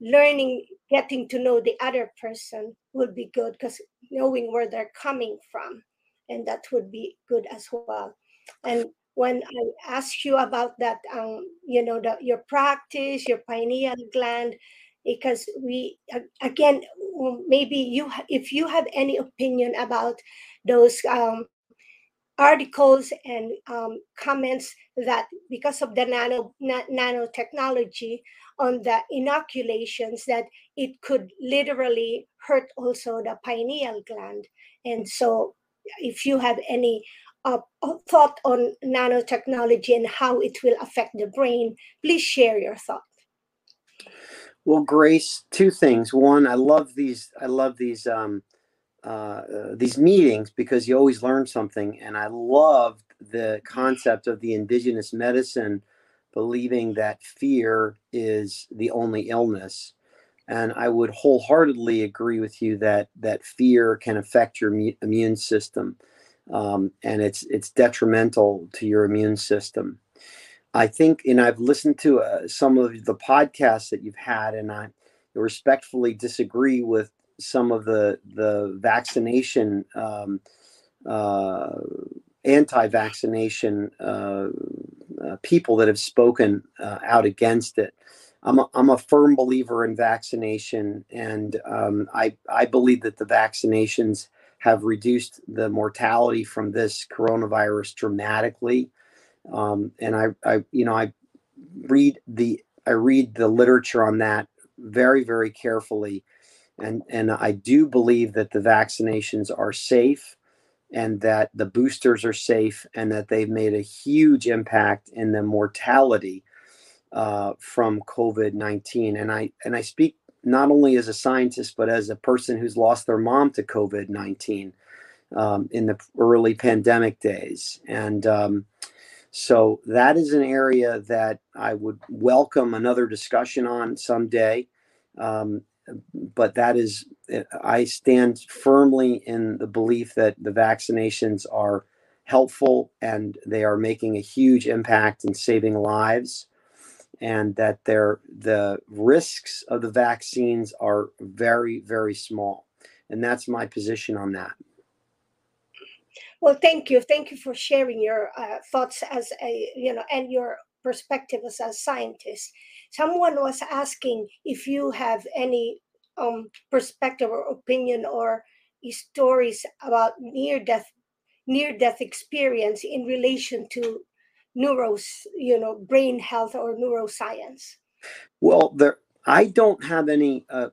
learning, getting to know the other person would be good because knowing where they're coming from and that would be good as well. And when I ask you about that, um, you know, the, your practice, your pineal gland, because we again maybe you if you have any opinion about those um, articles and um, comments that because of the nano na- nanotechnology on the inoculations that it could literally hurt also the pineal gland and so if you have any uh, thought on nanotechnology and how it will affect the brain, please share your thought. Well, Grace, two things. One, I love these. I love these um, uh, uh, these meetings because you always learn something, and I loved the concept of the indigenous medicine believing that fear is the only illness and I would wholeheartedly agree with you that that fear can affect your immune system, um, and it's it's detrimental to your immune system. I think, and I've listened to uh, some of the podcasts that you've had, and I respectfully disagree with some of the the vaccination um, uh, anti-vaccination uh, uh people that have spoken uh, out against it. I'm a, I'm a firm believer in vaccination, and um, I I believe that the vaccinations have reduced the mortality from this coronavirus dramatically. Um, and I, I you know I read the I read the literature on that very very carefully, and and I do believe that the vaccinations are safe and that the boosters are safe and that they've made a huge impact in the mortality uh, from COVID nineteen, and I and I speak not only as a scientist but as a person who's lost their mom to COVID nineteen um, in the early pandemic days, and um, so that is an area that I would welcome another discussion on someday. Um, but that is, I stand firmly in the belief that the vaccinations are helpful and they are making a huge impact in saving lives and that they're, the risks of the vaccines are very, very small. And that's my position on that. Well, thank you. Thank you for sharing your uh, thoughts as a, you know, and your perspective as scientists. Someone was asking if you have any um, perspective or opinion or stories about near death near death experience in relation to neuros you know brain health or neuroscience well there i don't have any uh,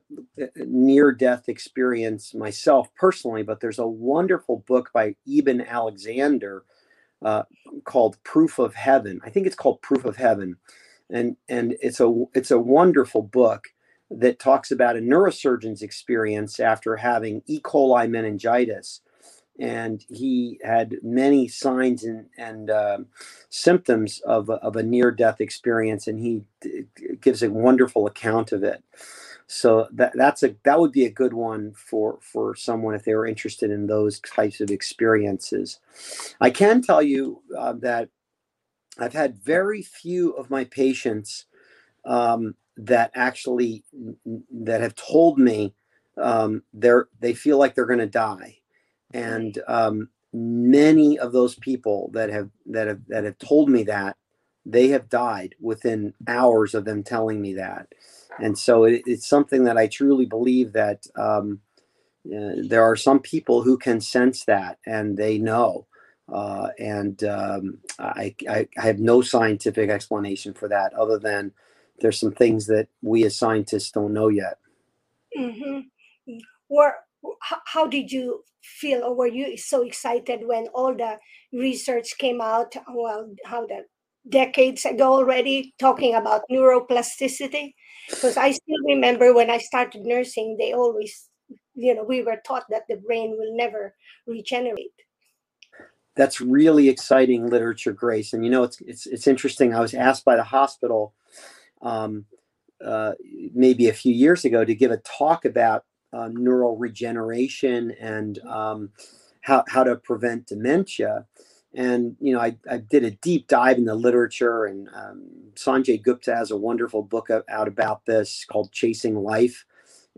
near death experience myself personally but there's a wonderful book by eben alexander uh, called proof of heaven i think it's called proof of heaven and and it's a it's a wonderful book that talks about a neurosurgeon's experience after having E. coli meningitis. And he had many signs and, and uh, symptoms of, of a near death experience, and he gives a wonderful account of it. So that that's a that would be a good one for for someone if they were interested in those types of experiences. I can tell you uh, that I've had very few of my patients um, that actually that have told me um, they're they feel like they're going to die, and um, many of those people that have that have that have told me that they have died within hours of them telling me that, and so it, it's something that I truly believe that um, uh, there are some people who can sense that and they know. Uh, and um, I, I, I have no scientific explanation for that other than there's some things that we as scientists don't know yet. Mm-hmm. Where, how did you feel, or were you so excited when all the research came out? Well, how the decades ago already talking about neuroplasticity? Because I still remember when I started nursing, they always, you know, we were taught that the brain will never regenerate that's really exciting literature grace and you know it's it's it's interesting i was asked by the hospital um, uh, maybe a few years ago to give a talk about uh, neural regeneration and um, how, how to prevent dementia. And, you know, I, I did a deep dive in the literature, and um, Sanjay Gupta has a wonderful book out about this called Chasing Life.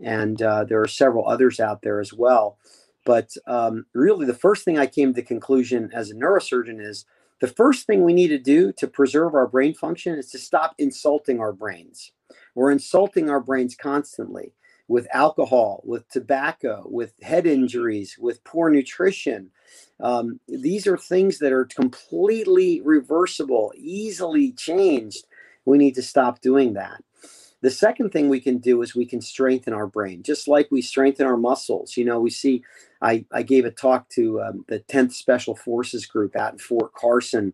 And uh, there are several others out there as well. But um, really, the first thing I came to conclusion as a neurosurgeon is the first thing we need to do to preserve our brain function is to stop insulting our brains. We're insulting our brains constantly with alcohol, with tobacco, with head injuries, with poor nutrition. Um, these are things that are completely reversible, easily changed. We need to stop doing that. The second thing we can do is we can strengthen our brain, just like we strengthen our muscles. You know, we see I, I gave a talk to um, the 10th Special Forces Group out in Fort Carson,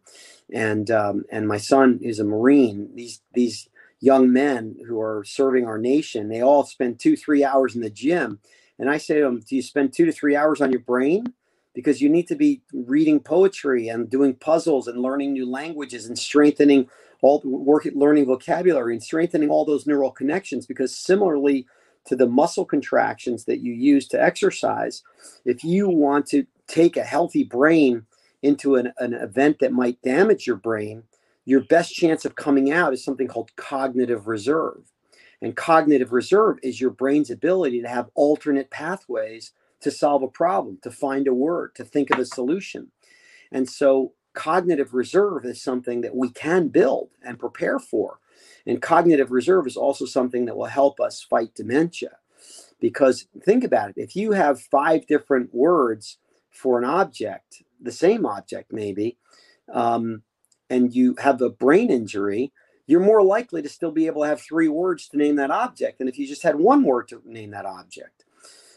and um, and my son is a Marine. These these young men who are serving our nation, they all spend two three hours in the gym, and I say to them, "Do you spend two to three hours on your brain?" Because you need to be reading poetry and doing puzzles and learning new languages and strengthening all work learning vocabulary and strengthening all those neural connections. Because similarly to the muscle contractions that you use to exercise, if you want to take a healthy brain into an, an event that might damage your brain, your best chance of coming out is something called cognitive reserve. And cognitive reserve is your brain's ability to have alternate pathways to solve a problem, to find a word, to think of a solution. And so, cognitive reserve is something that we can build and prepare for. And cognitive reserve is also something that will help us fight dementia. Because think about it if you have five different words for an object, the same object maybe, um, and you have a brain injury, you're more likely to still be able to have three words to name that object than if you just had one word to name that object.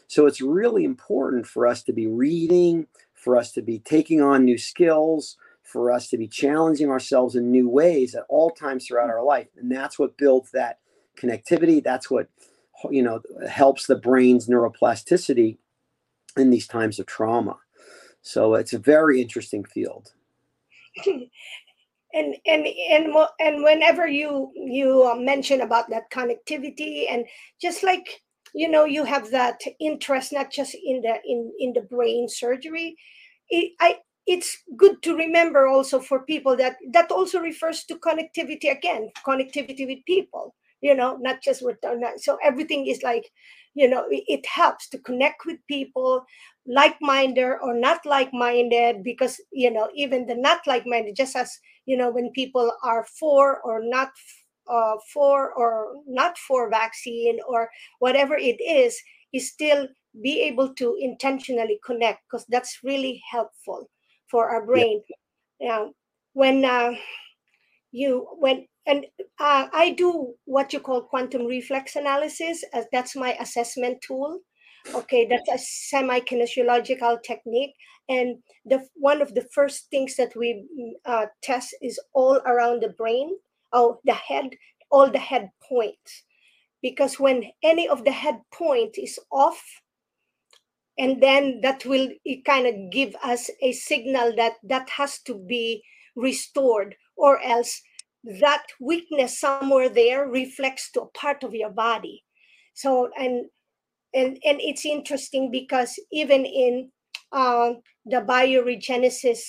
So it's really important for us to be reading, for us to be taking on new skills, for us to be challenging ourselves in new ways at all times throughout our life. And that's what builds that connectivity. That's what you know helps the brain's neuroplasticity in these times of trauma. So it's a very interesting field. And and and and whenever you you uh, mention about that connectivity and just like you know you have that interest not just in the in in the brain surgery. It, i it's good to remember also for people that that also refers to connectivity again connectivity with people you know not just with so everything is like you know it, it helps to connect with people like-minded or not like-minded because you know even the not like-minded just as you know when people are for or not uh, for or not for vaccine or whatever it is is still be able to intentionally connect because that's really helpful for our brain. Yeah. when uh, you when and uh, i do what you call quantum reflex analysis as that's my assessment tool. Okay that's a semi-kinesiological technique and the one of the first things that we mm, uh, test is all around the brain oh the head all the head points. Because when any of the head point is off and then that will kind of give us a signal that that has to be restored or else that weakness somewhere there reflects to a part of your body. So and and and it's interesting because even in uh, the bioregenesis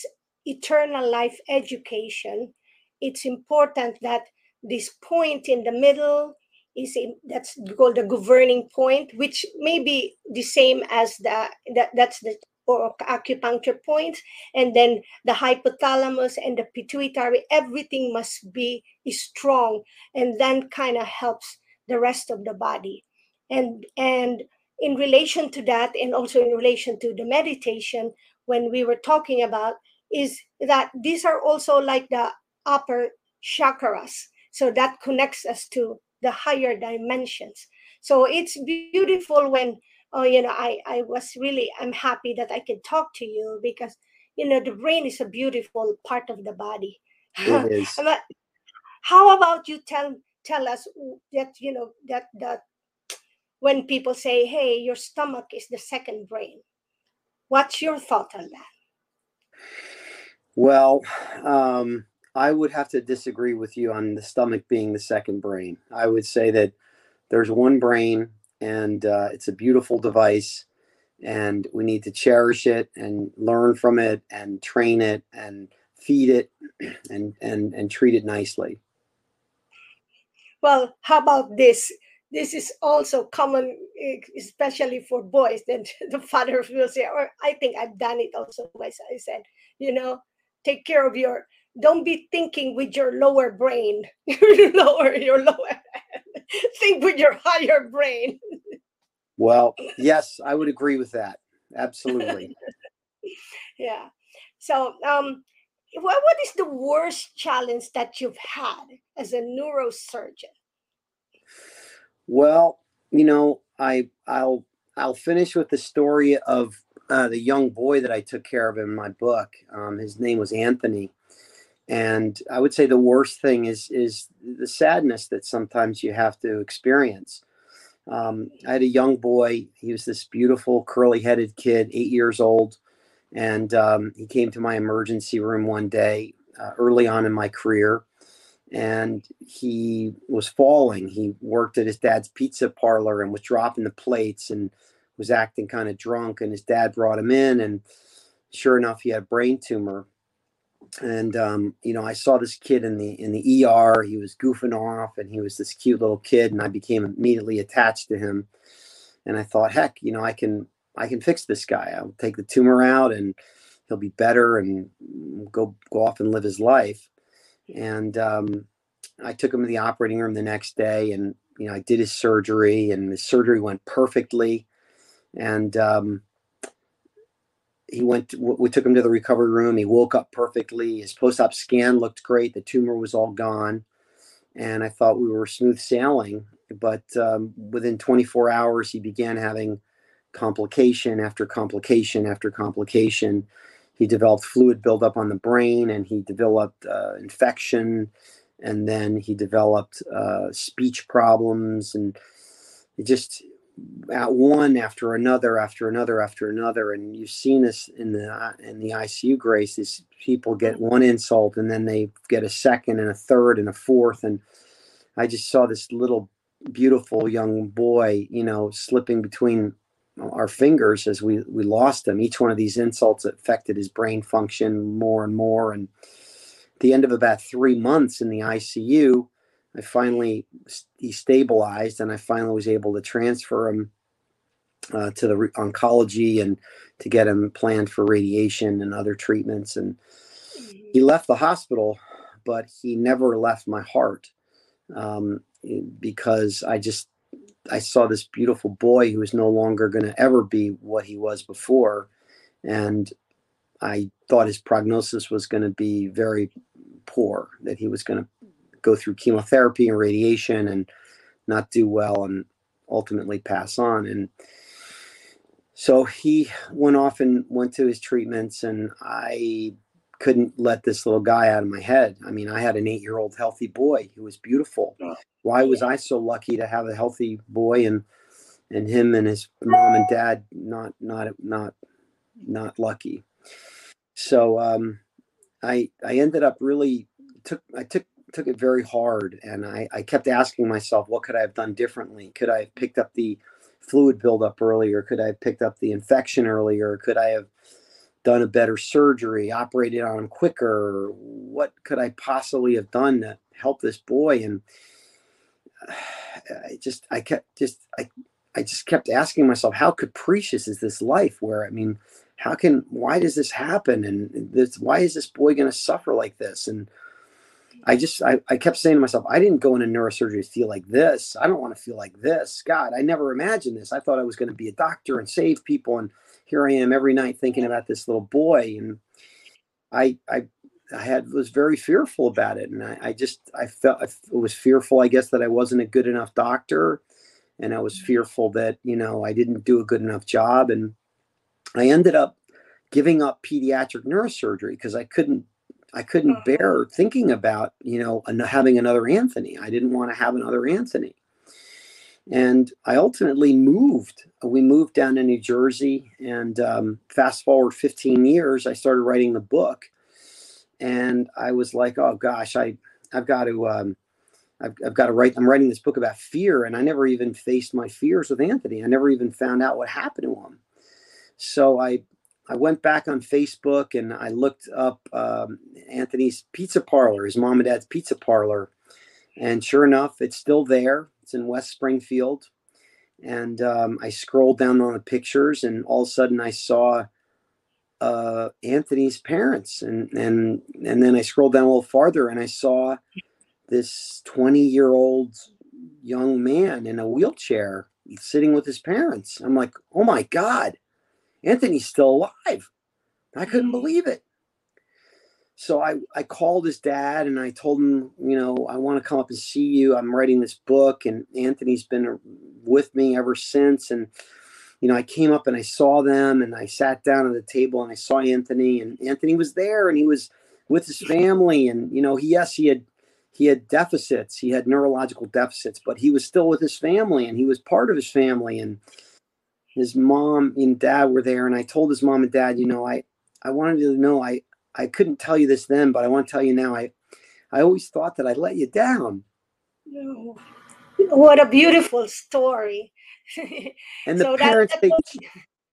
eternal life education it's important that this point in the middle is in, that's called the governing point which may be the same as the that, that's the or acupuncture points and then the hypothalamus and the pituitary everything must be strong and then kind of helps the rest of the body. And and in relation to that and also in relation to the meditation when we were talking about is that these are also like the upper chakras. So that connects us to the higher dimensions. So it's beautiful when oh you know i i was really i'm happy that i can talk to you because you know the brain is a beautiful part of the body. It is. how about you tell tell us that you know that that when people say hey your stomach is the second brain what's your thought on that? Well um I would have to disagree with you on the stomach being the second brain. I would say that there's one brain and uh, it's a beautiful device and we need to cherish it and learn from it and train it and feed it and and and treat it nicely. Well how about this? This is also common especially for boys that the father will say or i think i've done it also myself i said. You know take care of your don't be thinking with your lower brain your lower your lower think with your higher brain. Well yes i would agree with that. Absolutely. Yeah. So um what, what is the worst challenge that you've had as a neurosurgeon? Well you know i i'll i'll finish with the story of uh, the young boy that i took care of in my book. Um, his name was anthony and i would say the worst thing is is the sadness that sometimes you have to experience. Um, i had a young boy. He was this beautiful curly headed kid eight years old. And um, he came to my emergency room one day uh, early on in my career. And he was falling. He worked at his dad's pizza parlor and was dropping the plates and was acting kind of drunk. And his dad brought him in. And sure enough he had a brain tumor and um, you know, I saw this kid in the in the ER. He was goofing off, and he was this cute little kid, and I became immediately attached to him. And I thought, heck, you know, I can I can fix this guy. I'll take the tumor out, and he'll be better, and go go off and live his life. And um, I took him to the operating room the next day, and you know, I did his surgery, and the surgery went perfectly. And um, he went to, we took him to the recovery room. He woke up perfectly. His post-op scan looked great. The tumor was all gone. And i thought we were smooth sailing. But um, within 24 hours he began having complication after complication after complication. He developed fluid buildup on the brain and he developed uh, infection. And then he developed uh, speech problems. And it just at one after another after another after another. And you've seen this in the uh, in the ICU grace these people get one insult and then they get a second and a third and a fourth. And I just saw this little beautiful young boy you know slipping between our fingers as we we lost him. Each one of these insults affected his brain function more and more. And at the end of about 3 months in the ICU I finally he stabilized, and I finally was able to transfer him uh, to the re- oncology and to get him planned for radiation and other treatments. And he left the hospital, but he never left my heart um, because I just I saw this beautiful boy who was no longer going to ever be what he was before, and I thought his prognosis was going to be very poor. That he was going to go through chemotherapy and radiation and not do well and ultimately pass on. And so he went off and went to his treatments, and I couldn't let this little guy out of my head. I mean, I had an eight year old healthy boy who was beautiful. Why was I so lucky to have a healthy boy and and him and his mom and dad not not not not lucky? So um, I I ended up really took I took took it very hard and I, I kept asking myself what could I have done differently? Could I have picked up the fluid buildup earlier? Could I have picked up the infection earlier? Could I have done a better surgery, operated on him quicker? What could I possibly have done to help this boy? And I just, I kept just, I, I just kept asking myself, how capricious is this life? Where I mean, how can, why does this happen? And this, why is this boy going to suffer like this? And I just, I, I kept saying to myself, I didn't go into neurosurgery to feel like this. I don't want to feel like this. God, I never imagined this. I thought I was going to be a doctor and save people and here I am every night thinking about this little boy, and I I I had was very fearful about it, and I, I just I felt I was fearful, I guess, that I wasn't a good enough doctor, and I was mm-hmm. fearful that you know I didn't do a good enough job, and I ended up giving up pediatric neurosurgery because I couldn't I couldn't uh-huh. bear thinking about you know having another Anthony. I didn't want to have another Anthony. And I ultimately moved. We moved down to New Jersey. And um, fast forward 15 years, I started writing the book. And I was like, oh gosh, I, I've got to, um, I've, I've got to write, I'm writing this book about fear. And I never even faced my fears with Anthony. I never even found out what happened to him. So I, I went back on Facebook and I looked up um, Anthony's pizza parlor, his mom and dad's pizza parlor. And sure enough, it's still there. It's in West Springfield. And um, I scrolled down on the pictures, and all of a sudden I saw uh, Anthony's parents, and and and then I scrolled down a little farther, and I saw this 20 year old young man in a wheelchair sitting with his parents. I'm like, oh my God, Anthony's still alive. I couldn't mm. believe it so I, I called his dad and I told him, you know, I want to come up and see you. I'm writing this book and Anthony's been with me ever since. And, you know, I came up and I saw them and I sat down at the table and I saw Anthony and Anthony was there and he was with his family. And, you know, he, yes, he had, he had deficits. He had neurological deficits, but he was still with his family and he was part of his family. And his mom and dad were there. And I told his mom and dad, you know, I, I wanted to know, I, I couldn't tell you this then, but I want to tell you now. I, I always thought that I let you down. No. What a beautiful story. and the so parents, they,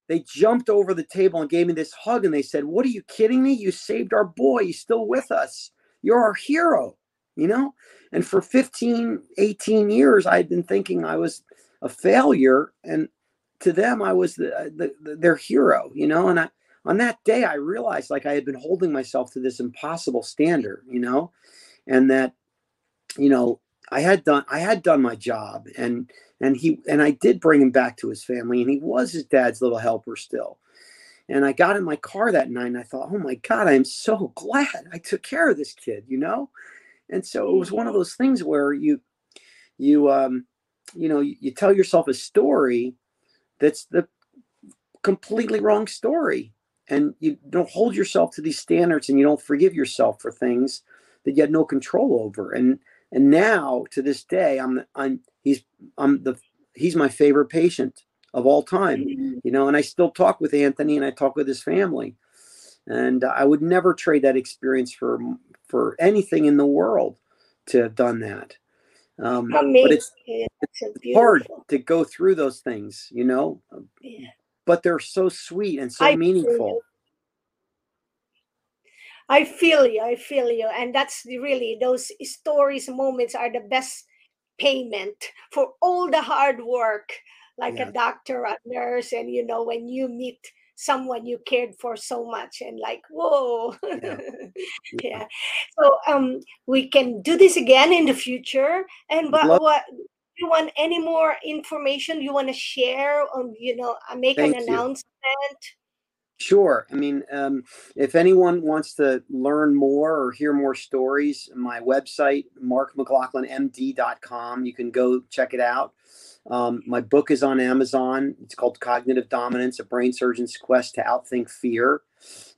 they jumped over the table and gave me this hug and they said, What are you kidding me? You saved our boy. He's still with us. You're our hero, you know? And for 15, 18 years, I had been thinking I was a failure. And to them, I was the, the, the, their hero, you know? And I, on that day i realized like i had been holding myself to this impossible standard you know and that you know i had done i had done my job and and he and i did bring him back to his family and he was his dad's little helper still and i got in my car that night and i thought oh my god i'm so glad i took care of this kid you know and so it was one of those things where you you um you know you, you tell yourself a story that's the completely wrong story. And you don't hold yourself to these standards and you don't forgive yourself for things that you had no control over. And and now to this day i'm i'm he's i'm the he's my favorite patient of all time mm-hmm. you know and i still talk with anthony and i talk with his family. And i would never trade that experience for for anything in the world to have done that um, but it's, it's hard to go through those things you know yeah but they're so sweet and so I meaningful. I feel you. I feel you. And that's really those stories, moments are the best payment for all the hard work like Yeah. a doctor, a nurse, and you know, when you meet someone you cared for so much and like, whoa. Yeah. yeah. So um we can do this again in the future. And but love- what you want any more information you want to share on you know uh, make Thank an you. announcement Sure. I mean, um, if anyone wants to learn more or hear more stories, my website, markmclaughlinmd.com, you can go check it out. Um, my book is on Amazon. It's called Cognitive Dominance, a brain surgeon's quest to outthink fear.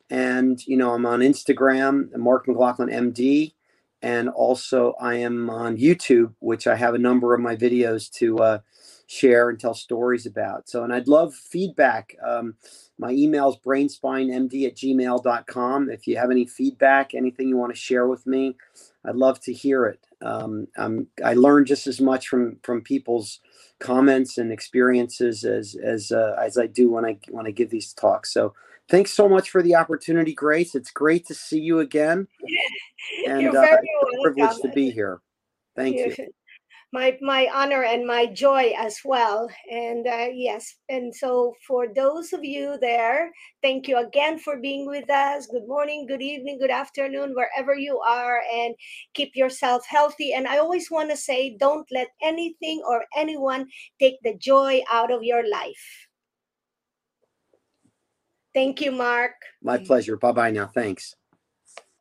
And, you know, I'm on Instagram, Mark McLaughlin MD. And also, I am on YouTube, which I have a number of my videos to uh, share and tell stories about. So, and I'd love feedback. Um, my email is brainspinemd at gmail.com. If you have any feedback, anything you want to share with me, I'd love to hear it. Um, I'm, I learn just as much from from people's comments and experiences as as uh, as I do when I when I give these talks. So thanks so much for the opportunity, Grace. It's great to see you again, and uh, it's a privilege to be here. Thank you. my my honor and my joy as well and uh, yes and so for those of you there thank you again for being with us good morning good evening good afternoon wherever you are and keep yourself healthy and i always want to say don't let anything or anyone take the joy out of your life thank you mark My pleasure. Bye bye now. Thanks.